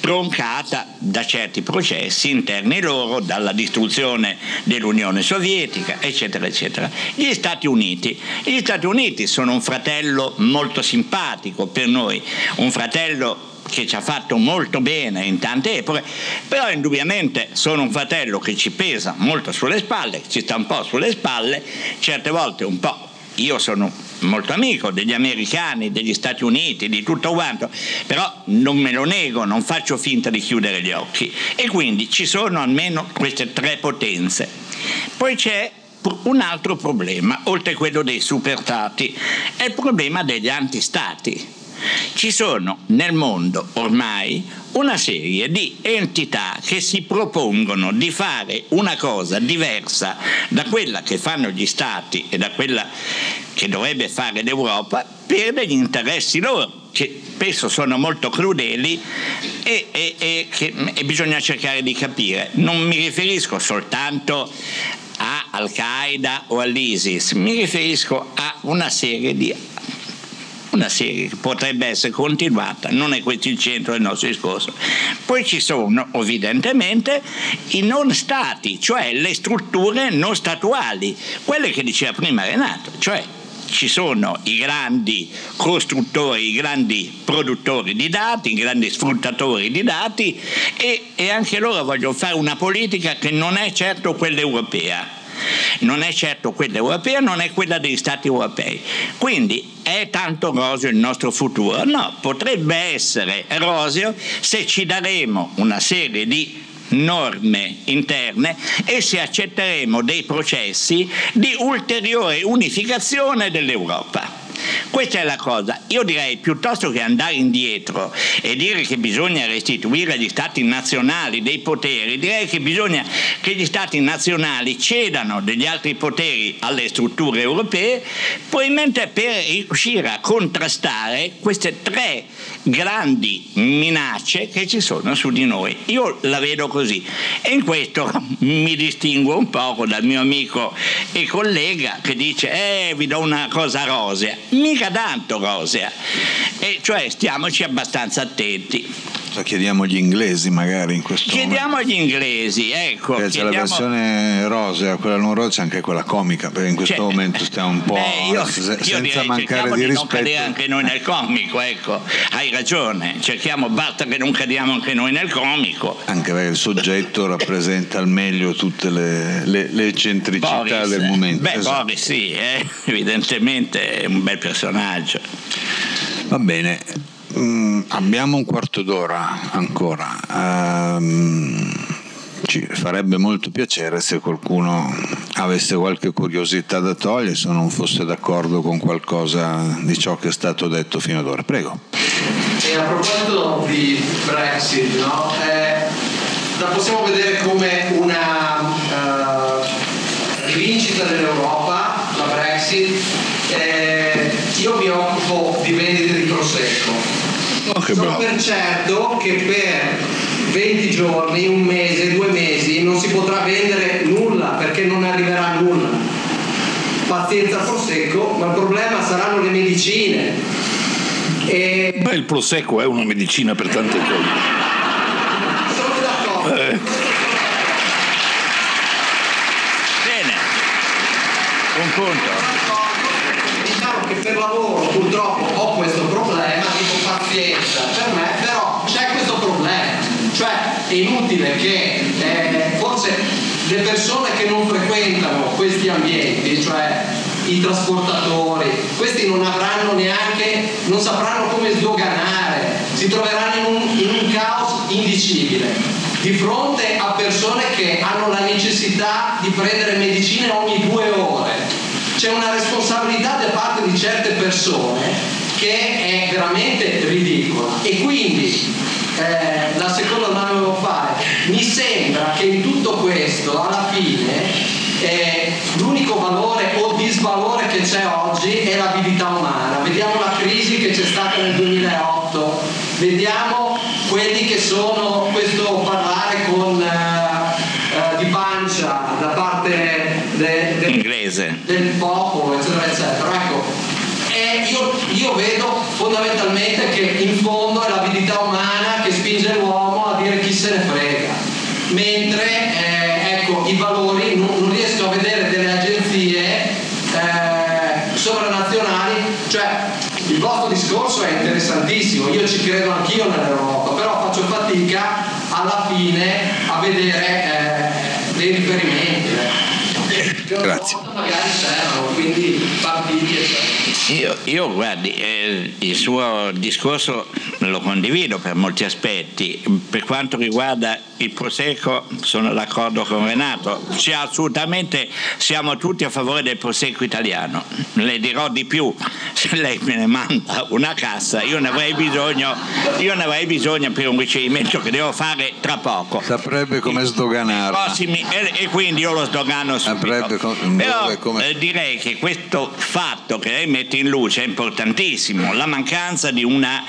troncata da certi processi interni loro, dalla distruzione dell'Unione Sovietica, eccetera, eccetera. Gli Stati Uniti. Gli Stati Uniti sono un fratello molto simpatico per noi, un fratello che ci ha fatto molto bene in tante epoche, però indubbiamente sono un fratello che ci pesa molto sulle spalle, ci sta un po' sulle spalle, certe volte un po'. Io sono molto amico degli americani, degli Stati Uniti, di tutto quanto, però non me lo nego, non faccio finta di chiudere gli occhi. E quindi ci sono almeno queste tre potenze. Poi c'è un altro problema, oltre a quello dei superstati, è il problema degli antistati ci sono nel mondo ormai una serie di entità che si propongono di fare una cosa diversa da quella che fanno gli stati e da quella che dovrebbe fare l'Europa per degli interessi loro che spesso sono molto crudeli e, e, e, che, e bisogna cercare di capire. Non mi riferisco soltanto a Al-Qaeda o all'ISIS, mi riferisco a una serie di una serie che potrebbe essere continuata, non è questo il centro del nostro discorso. Poi ci sono evidentemente i non stati, cioè le strutture non statuali, quelle che diceva prima Renato, cioè ci sono i grandi costruttori, i grandi produttori di dati, i grandi sfruttatori di dati e, e anche loro vogliono fare una politica che non è certo quella europea non è certo quella europea, non è quella degli Stati europei. Quindi è tanto roseo il nostro futuro? No, potrebbe essere roseo se ci daremo una serie di norme interne e se accetteremo dei processi di ulteriore unificazione dell'Europa. Questa è la cosa. Io direi piuttosto che andare indietro e dire che bisogna restituire agli stati nazionali dei poteri, direi che bisogna che gli stati nazionali cedano degli altri poteri alle strutture europee, probabilmente per riuscire a contrastare queste tre grandi minacce che ci sono su di noi. Io la vedo così e in questo mi distinguo un poco dal mio amico e collega che dice eh vi do una cosa rosea, mica tanto rosea, e cioè stiamoci abbastanza attenti. Chiediamo agli inglesi magari in questo Chiediamo momento. agli inglesi, ecco. C'è chiediamo... la versione rosea, quella non rosea, anche quella comica, perché in questo Cioè, momento stiamo un po' beh, io, se- io senza direi, mancare di di non cadere rispetto. anche noi nel comico, ecco, hai ragione, cerchiamo, basta che non cadiamo anche noi nel comico. Anche perché il soggetto rappresenta al meglio tutte le, le- le eccentricità Boris, del momento. Beh, Esatto. Boris sì, eh, evidentemente è un bel personaggio. Va bene, Mm, abbiamo un quarto d'ora ancora. Ehm, ci farebbe molto piacere se qualcuno avesse qualche curiosità da togliere, se non fosse d'accordo con qualcosa di ciò che è stato detto fino ad ora. Prego. E a proposito di Brexit, no? Eh, la possiamo vedere come una eh, rivincita dell'Europa, la Brexit. Eh, io mi occupo di vendite di prosecco. Oh, che Sono bravo. per certo che per 20 giorni, un mese, due mesi non si potrà vendere nulla perché non arriverà nulla. Pazienza prosecco, ma il problema saranno le medicine. E Beh, il prosecco è una medicina per tante cose. sono d'accordo. Eh, Bene, un punto. Che per lavoro purtroppo ho questo problema, dico pazienza per me, però c'è questo problema, cioè è inutile che eh, forse le persone che non frequentano questi ambienti, cioè i trasportatori, questi non avranno neanche, non sapranno come sdoganare, si troveranno in un, in un caos indicibile di fronte a persone che hanno la necessità di prendere medicine ogni due ore. C'è una responsabilità da parte di certe persone che è veramente ridicola. E quindi eh, la seconda domanda che devo fare mi sembra che in tutto questo alla fine eh, l'unico valore o disvalore che c'è oggi è l'avidità umana. Vediamo la crisi che c'è stata nel 2008 vediamo quelli che sono questo parlare con eh, eh, di pancia da parte de- Inglese. del popolo, eccetera, eccetera. Ecco, io, io vedo fondamentalmente che in fondo è l'avidità umana che spinge l'uomo a dire chi se ne frega, mentre eh, ecco, i valori non, non riesco a vedere delle agenzie eh, sovranazionali, cioè il vostro discorso è interessantissimo, io ci credo anch'io nell'Europa, però faccio fatica alla fine a vedere eh, dei riferimenti. eh. Grazie. Magari c'erano, quindi partiti eccetera. Io, io, guardi, eh, il suo discorso lo condivido per molti aspetti. Per quanto riguarda il Prosecco sono d'accordo con Renato. C'è assolutamente, siamo tutti a favore del Prosecco italiano. Le dirò di più, se lei me ne manda una cassa, io ne avrei bisogno, io ne avrei bisogno per un ricevimento che devo fare tra poco. Saprebbe come sdoganarla. Prossimi, e, e quindi io lo sdogano subito. Saprebbe com- Però dove- come- eh, direi che questo fatto che lei mette in luce è importantissimo, la mancanza di una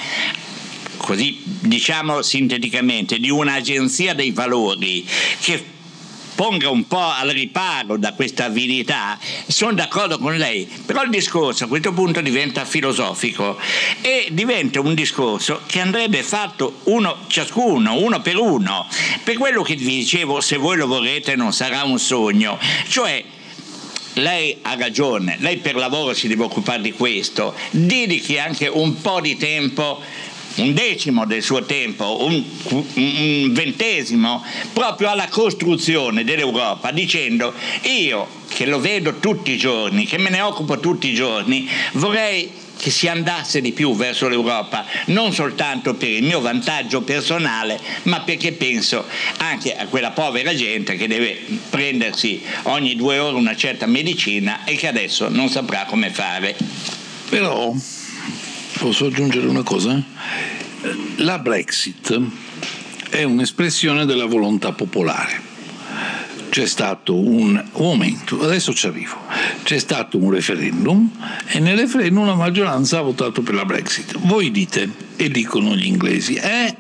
così diciamo sinteticamente di un'agenzia dei valori che ponga un po' al riparo da questa avidità, sono d'accordo con lei, però il discorso a questo punto diventa filosofico e diventa un discorso che andrebbe fatto uno ciascuno, uno per uno. Per quello che vi dicevo, se voi lo vorrete non sarà un sogno, cioè lei ha ragione, lei per lavoro si deve occupare di questo, dedichi anche un po' di tempo, un decimo del suo tempo, un, un ventesimo, proprio alla costruzione dell'Europa, dicendo io che lo vedo tutti i giorni, che me ne occupo tutti i giorni, vorrei che si andasse di più verso l'Europa, non soltanto per il mio vantaggio personale, ma perché penso anche a quella povera gente che deve prendersi ogni due ore una certa medicina e che adesso non saprà come fare. Però Posso aggiungere una cosa? La Brexit è un'espressione della volontà popolare. C'è stato un, momento, adesso ci arrivo, c'è stato un referendum e nel referendum la maggioranza ha votato per la Brexit. Voi dite, e dicono gli inglesi, eh,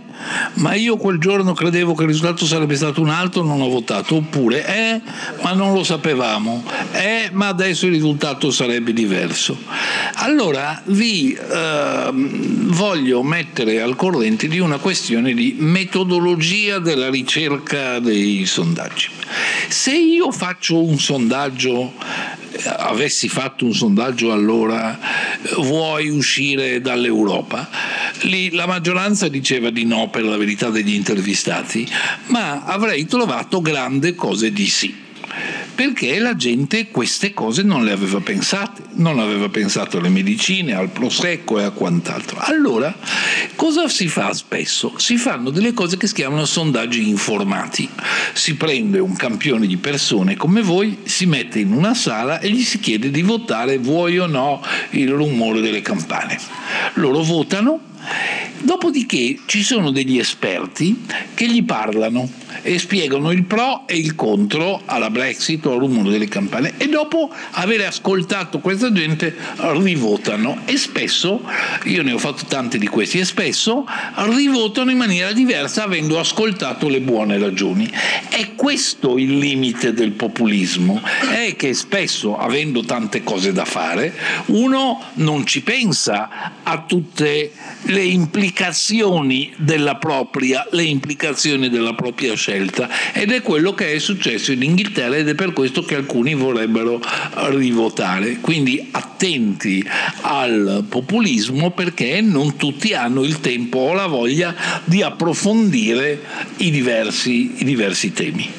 ma io quel giorno credevo che il risultato sarebbe stato un altro, non ho votato, oppure eh, ma non lo sapevamo, eh, ma adesso il risultato sarebbe diverso. Allora vi eh, voglio mettere al corrente di una questione di metodologia della ricerca dei sondaggi. Se io faccio un sondaggio avessi fatto un sondaggio allora vuoi uscire dall'Europa? Lì la maggioranza diceva di no per la verità degli intervistati, ma avrei trovato grande cose di sì perché la gente queste cose non le aveva pensate, non aveva pensato alle medicine, al prosecco e a quant'altro. Allora, cosa si fa spesso? Si fanno delle cose che si chiamano sondaggi informati. Si prende un campione di persone come voi, si mette in una sala e gli si chiede di votare vuoi o no il rumore delle campane. Loro votano, dopodiché ci sono degli esperti che gli parlano e spiegano il pro e il contro alla Brexit o al rumore delle campane e dopo aver ascoltato questa gente rivotano e spesso, io ne ho fatto tanti di questi e spesso rivotano in maniera diversa avendo ascoltato le buone ragioni. È questo il limite del populismo, è che spesso avendo tante cose da fare uno non ci pensa a tutte le implicazioni della propria, le implicazioni della propria scelta ed è quello che è successo in Inghilterra ed è per questo che alcuni vorrebbero rivotare. Quindi attenti al populismo perché non tutti hanno il tempo o la voglia di approfondire i diversi, i diversi temi.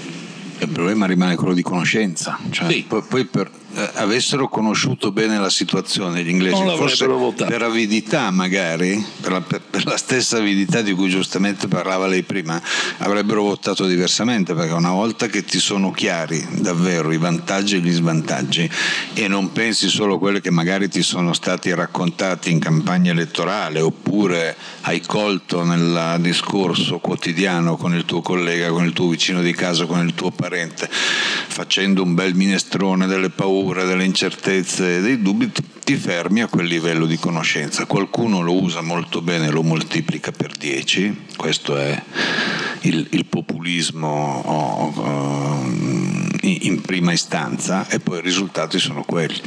Il problema rimane quello di conoscenza, cioè, sì. poi, poi per, avessero conosciuto bene la situazione gli inglesi, forse votato. per avidità magari, per la, per, per la, stessa avidità di cui giustamente parlava lei prima, avrebbero votato diversamente, perché una volta che ti sono chiari davvero i vantaggi e gli svantaggi e non pensi solo a quelli che magari ti sono stati raccontati in campagna elettorale oppure hai colto nel discorso quotidiano con il tuo collega, con il tuo vicino di casa, con il tuo parente, facendo un bel minestrone delle paure, paura, delle incertezze e dei dubbi, ti fermi a quel livello di conoscenza. Qualcuno lo usa molto bene, lo moltiplica per 10, questo è il, il populismo oh, oh, in prima istanza e poi i risultati sono quelli.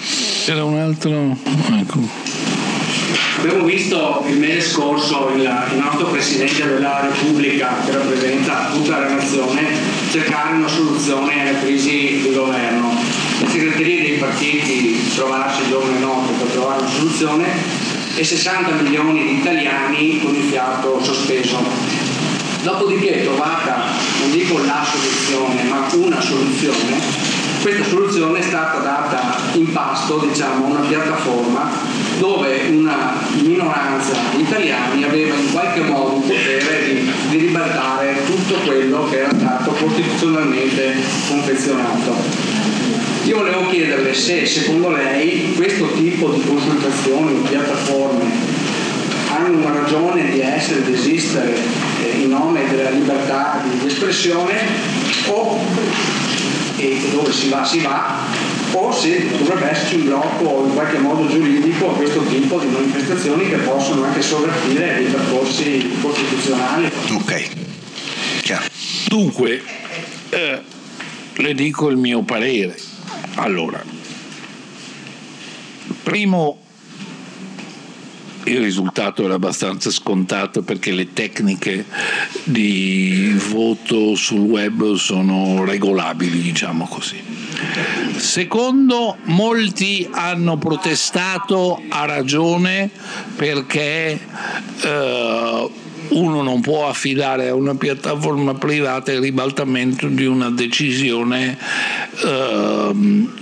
C'era un altro... Ecco. Abbiamo visto il mese scorso il, il, nostro Presidente della Repubblica, che rappresenta tutta la nazione, cercare una soluzione alla crisi di governo le segreterie dei partiti trovarsi giorno e notte per trovare una soluzione e 60 milioni di italiani con il fiato sospeso. Dopodiché trovata, non dico la soluzione, ma una soluzione, questa soluzione è stata data in pasto diciamo, a una piattaforma dove una minoranza di italiani aveva in qualche modo il potere di, di ribaltare tutto quello che era stato costituzionalmente confezionato. Io volevo chiederle se secondo lei questo tipo di consultazioni o piattaforme hanno una ragione di essere, di esistere eh, in nome della libertà di espressione o e dove si va si va o se dovrebbe esserci un blocco in qualche modo giuridico a questo tipo di manifestazioni che possono anche sovvertire i percorsi costituzionali. Ok, chiaro. Dunque, eh, le dico il mio parere allora, primo, il risultato era abbastanza scontato perché le tecniche di voto sul web sono regolabili, diciamo così. Secondo, molti hanno protestato a ragione perché eh, uno non può affidare a una piattaforma privata il ribaltamento di una decisione eh,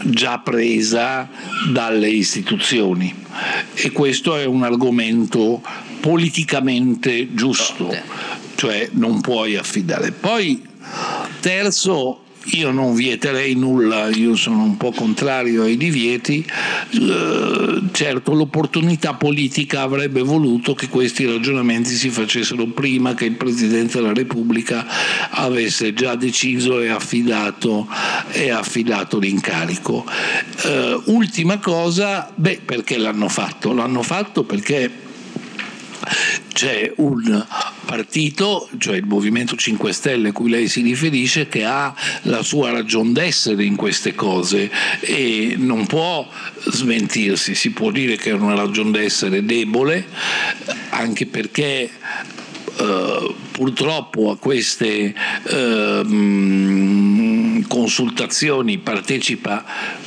già presa dalle istituzioni. E questo è un argomento politicamente giusto, cioè non puoi affidare. Poi terzo io non vieterei nulla, io sono un po' contrario ai divieti, eh, certo l'opportunità politica avrebbe voluto che questi ragionamenti si facessero prima che il Presidente della Repubblica avesse già deciso e affidato, e affidato l'incarico. Eh, ultima cosa, beh, perché l'hanno fatto? L'hanno fatto perché c'è un partito, cioè il Movimento 5 Stelle a cui lei si riferisce, che ha la sua ragion d'essere in queste cose e non può smentirsi, si può dire che è una ragion d'essere debole, anche perché Uh, purtroppo a queste uh, consultazioni partecipa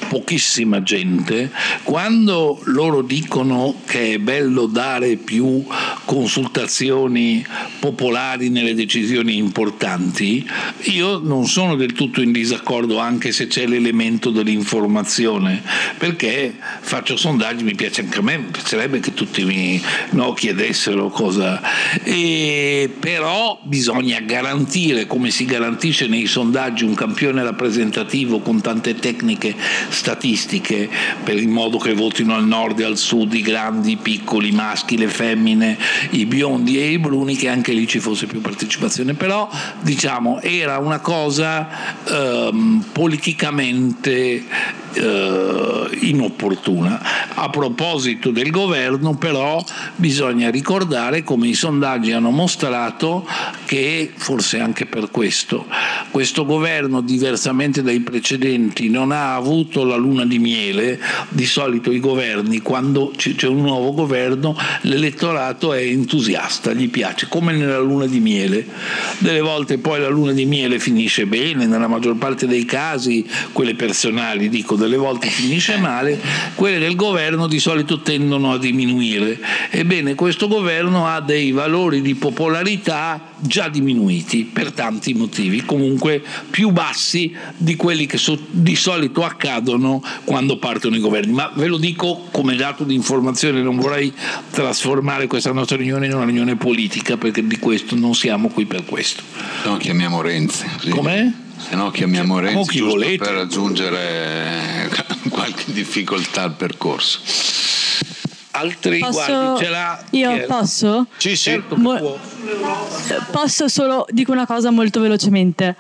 pochissima gente, quando loro dicono che è bello dare più consultazioni popolari nelle decisioni importanti, io non sono del tutto in disaccordo anche se c'è l'elemento dell'informazione, perché faccio sondaggi, mi piace anche a me, mi piacerebbe che tutti mi no, chiedessero cosa, e, però bisogna garantire come si garantisce nei sondaggi un campione rappresentativo con tante tecniche statistiche per il modo che votino al nord e al sud i grandi, i piccoli, i maschi, le femmine, i biondi e i bruni, che anche lì ci fosse più partecipazione. Però diciamo era una cosa ehm, politicamente eh, inopportuna. A proposito del governo però bisogna ricordare come i sondaggi hanno mostrato che forse anche per questo questo governo diversamente dai precedenti non ha avuto la luna di miele, di solito i governi quando c'è un nuovo governo l'elettorato è entusiasta, gli piace, come nella luna di miele. Delle volte poi la luna di miele finisce bene, nella maggior parte dei casi, quelle personali dico, delle volte finisce male, quelle del governo di solito tendono a diminuire. Ebbene, questo governo ha dei valori di popolarità già diminuiti per tanti motivi, comunque più bassi di quelli che so, di solito accadono quando partono i governi. Ma ve lo dico come dato di informazione, non vorrei trasformare questa nostra riunione in una riunione politica perché di questo non siamo qui per questo. No, chiamiamo Renzi. Sì. Com'è? Se no chiamiamo Renzi giusto volete. per raggiungere qualche difficoltà al percorso. Altri Posso- guardi, ce l'ha. Io è? posso? Sì, sì. Certo Mo-. Posso solo dico una cosa molto velocemente.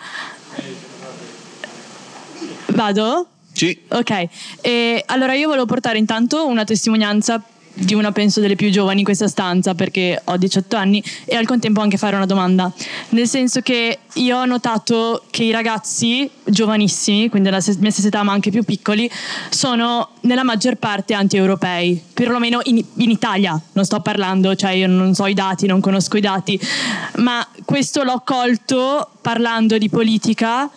Vado? Sì. Ok, e allora io volevo portare intanto una testimonianza di una penso delle più giovani in questa stanza perché ho 18 anni e al contempo anche fare una domanda. Nel senso che io ho notato che i ragazzi giovanissimi, quindi della mia stessa età ma anche più piccoli, sono nella maggior parte anti-europei, perlomeno in, in Italia, non sto parlando, cioè io non so i dati, non conosco i dati, ma questo l'ho colto parlando di politica,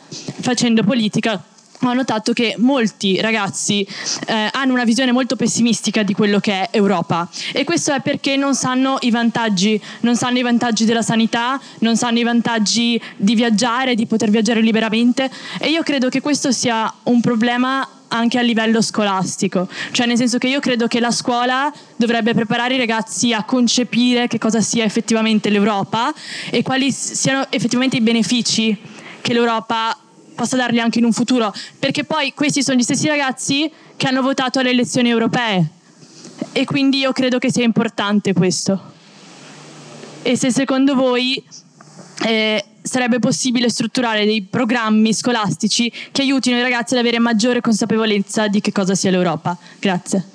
facendo politica ho notato che molti ragazzi eh, hanno una visione molto pessimistica di quello che è Europa. E questo è perché non sanno i vantaggi, non sanno i vantaggi della sanità, non sanno i vantaggi di viaggiare, di poter viaggiare liberamente. E io credo che questo sia un problema anche a livello scolastico, cioè nel senso che io credo che la scuola dovrebbe preparare i ragazzi a concepire che cosa sia effettivamente l'Europa e quali siano effettivamente i benefici che l'Europa possa dargli anche in un futuro, perché poi questi sono gli stessi ragazzi che hanno votato alle elezioni europee e quindi io credo che sia importante questo. E se secondo voi eh, sarebbe possibile strutturare dei programmi scolastici che aiutino i ragazzi ad avere maggiore consapevolezza di che cosa sia l'Europa? Grazie.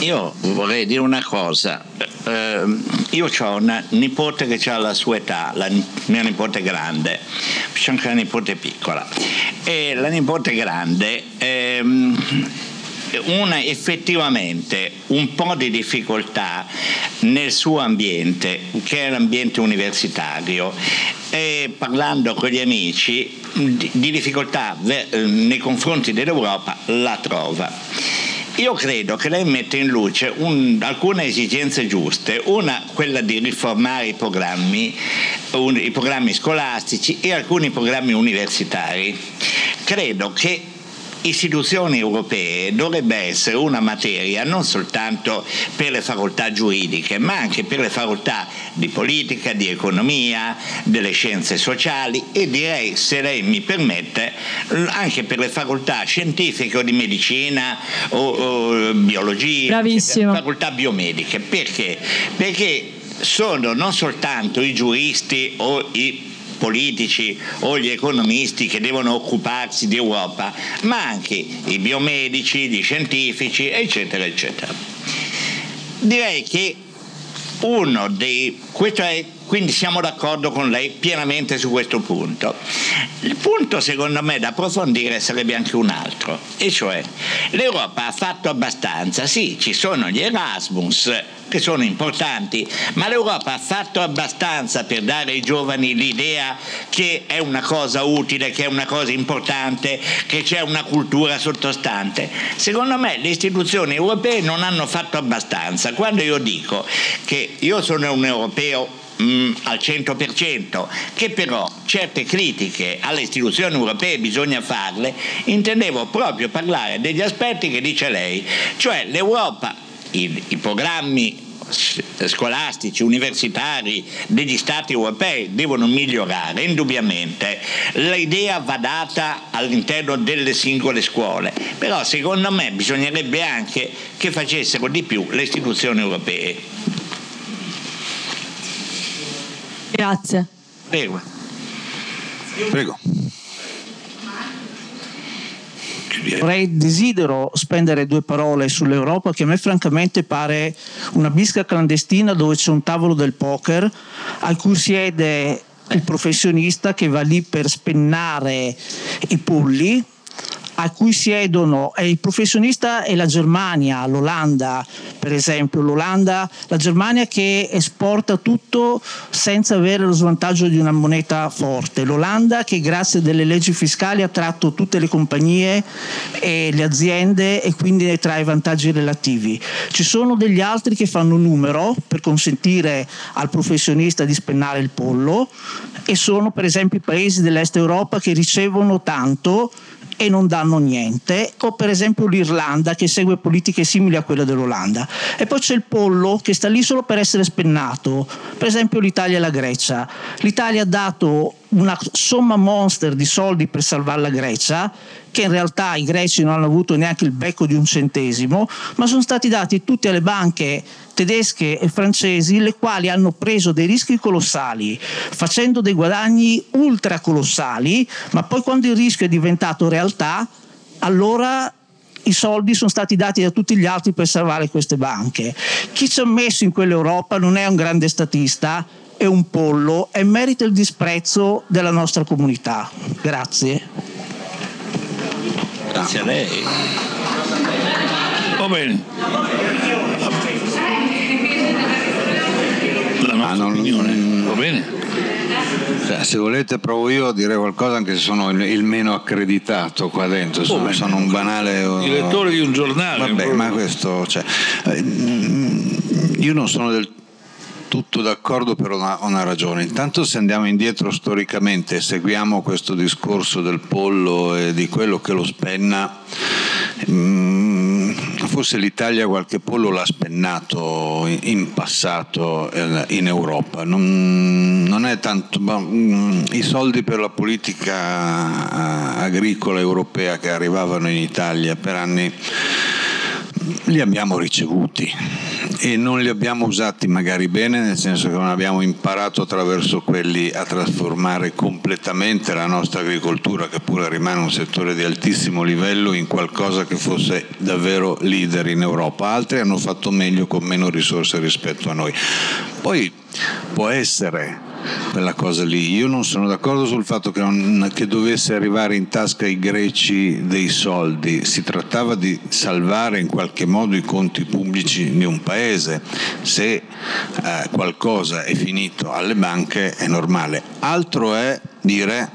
Io vorrei dire una cosa, Eh, io ho una nipote che ha la sua età, la mia nipote grande, c'è anche la nipote piccola. E la nipote grande ehm, una effettivamente un po' di difficoltà nel suo ambiente, che è l'ambiente universitario, e parlando con gli amici di di difficoltà nei confronti dell'Europa la trova. Io credo che lei mette in luce un- alcune esigenze giuste, una quella di riformare i programmi, un- i programmi scolastici e alcuni programmi universitari. Credo che istituzioni europee dovrebbe essere una materia non soltanto per le facoltà giuridiche, ma anche per le facoltà di politica, di economia, delle scienze sociali e direi, se lei mi permette, anche per le facoltà scientifiche o di medicina o, o biologia, facoltà biomediche. Perché? Perché sono non soltanto i giuristi o i politici o gli economisti che devono occuparsi di Europa, ma anche i biomedici, gli scientifici, eccetera, eccetera. Direi che uno dei... questo è quindi siamo d'accordo con lei pienamente su questo punto. Il punto secondo me da approfondire sarebbe anche un altro, e cioè l'Europa ha fatto abbastanza, sì, ci sono gli Erasmus che sono importanti, ma l'Europa ha fatto abbastanza per dare ai giovani l'idea che è una cosa utile, che è una cosa importante, che c'è una cultura sottostante. Secondo me le istituzioni europee non hanno fatto abbastanza. Quando io dico che io sono un europeo Mm, al 100%, che però certe critiche alle istituzioni europee bisogna farle, intendevo proprio parlare degli aspetti che dice lei, cioè l'Europa, i, i programmi scolastici, universitari degli stati europei devono migliorare, indubbiamente. L'idea va data all'interno delle singole scuole, però secondo me bisognerebbe anche che facessero di più le istituzioni europee. Grazie. Prego. Prego. Vorrei, desidero spendere due parole sull'Europa che a me francamente pare una bisca clandestina dove c'è un tavolo del poker a cui siede il professionista che va lì per spennare i pulli a cui siedono il professionista e la Germania, l'Olanda per esempio, l'Olanda, la Germania che esporta tutto senza avere lo svantaggio di una moneta forte, l'Olanda che grazie alle leggi fiscali ha tratto tutte le compagnie e le aziende e quindi ne trae vantaggi relativi. Ci sono degli altri che fanno numero per consentire al professionista di spennare il pollo e sono per esempio i paesi dell'est Europa che ricevono tanto e non danno niente, o per esempio l'Irlanda che segue politiche simili a quelle dell'Olanda. E poi c'è il pollo che sta lì solo per essere spennato, per esempio l'Italia e la Grecia. L'Italia ha dato una somma monster di soldi per salvare la Grecia, che in realtà i greci non hanno avuto neanche il becco di un centesimo, ma sono stati dati tutti alle banche tedesche e francesi, le quali hanno preso dei rischi colossali, facendo dei guadagni ultra colossali, ma poi quando il rischio è diventato realtà, allora i soldi sono stati dati da tutti gli altri per salvare queste banche. Chi ci ha messo in quell'Europa non è un grande statista, è un pollo e merita il disprezzo della nostra comunità. Grazie. Grazie a lei. Va bene. La nostra ah, non, opinione, va bene? Cioè, se volete provo io a dire qualcosa anche se sono il, meno accreditato qua dentro, sono, oh, sono un banale... Direttore di un giornale. Vabbè, ma questo... Cioè, eh, io non sono del tutto d'accordo per una, una, ragione. Intanto se andiamo indietro storicamente e seguiamo questo discorso del pollo e di quello che lo spenna, mm, forse l'Italia qualche pollo l'ha spennato in, in passato in Europa. Non, non è tanto, ma, mm, I soldi per la politica eh, agricola europea che arrivavano in Italia per anni li abbiamo ricevuti e non li abbiamo usati magari bene, nel senso che non abbiamo imparato attraverso quelli a trasformare completamente la nostra agricoltura, che pure rimane un settore di altissimo livello, in qualcosa che fosse davvero leader in Europa. Altri hanno fatto meglio con meno risorse rispetto a noi. Poi può essere quella cosa lì. Io non sono d'accordo sul fatto che, non, che, dovesse arrivare in tasca ai greci dei soldi, si trattava di salvare in qualche modo i conti pubblici di un paese. Se eh, qualcosa è finito alle banche è normale. Altro è dire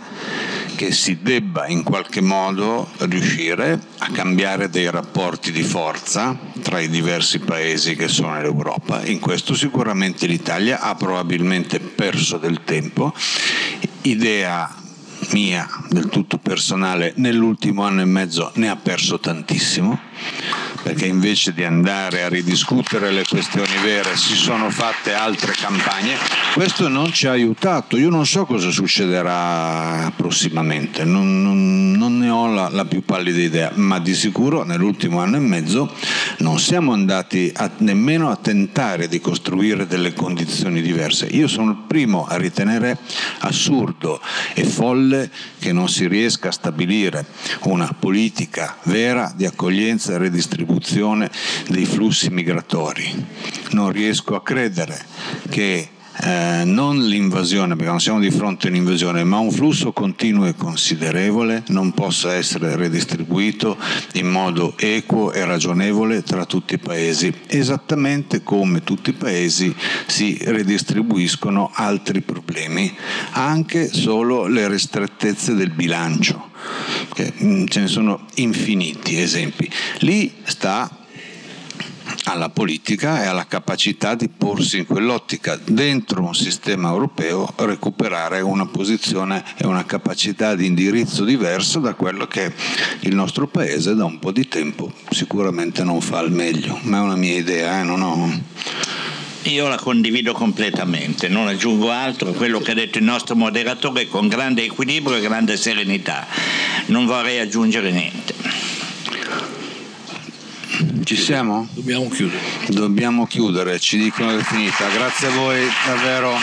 che si debba in qualche modo riuscire a cambiare dei rapporti di forza tra i diversi paesi che sono nell'Europa. In questo sicuramente l'Italia ha probabilmente perso del tempo. Idea mia, del tutto personale, nell'ultimo anno e mezzo ne ha perso tantissimo perché invece di andare a ridiscutere le questioni vere si sono fatte altre campagne. Questo non ci ha aiutato, io non so cosa succederà prossimamente, non, non, non ne ho la, la, più pallida idea, ma di sicuro nell'ultimo anno e mezzo non siamo andati a, nemmeno a tentare di costruire delle condizioni diverse. Io sono il primo a ritenere assurdo e folle che non si riesca a stabilire una politica vera di accoglienza e redistribuzione distribuzione dei flussi migratori. Non riesco a credere che eh, non l'invasione, perché non siamo di fronte a un'invasione, ma un flusso continuo e considerevole non possa essere redistribuito in modo equo e ragionevole tra tutti i paesi, esattamente come tutti i paesi si redistribuiscono altri problemi, anche solo le ristrettezze del bilancio. Mm, ce ne sono infiniti esempi. Lì sta alla politica e alla capacità di porsi in quell'ottica dentro un sistema europeo, recuperare una posizione e una capacità di indirizzo diverso da quello che il nostro paese da un po' di tempo sicuramente non fa al meglio, ma è una mia idea, eh? non ho... Io la condivido completamente, non aggiungo altro a quello che ha detto il nostro moderatore con grande equilibrio e grande serenità. Non vorrei aggiungere niente. Ci siamo? Dobbiamo chiudere. Dobbiamo chiudere, ci dicono che è finita. Grazie a voi davvero.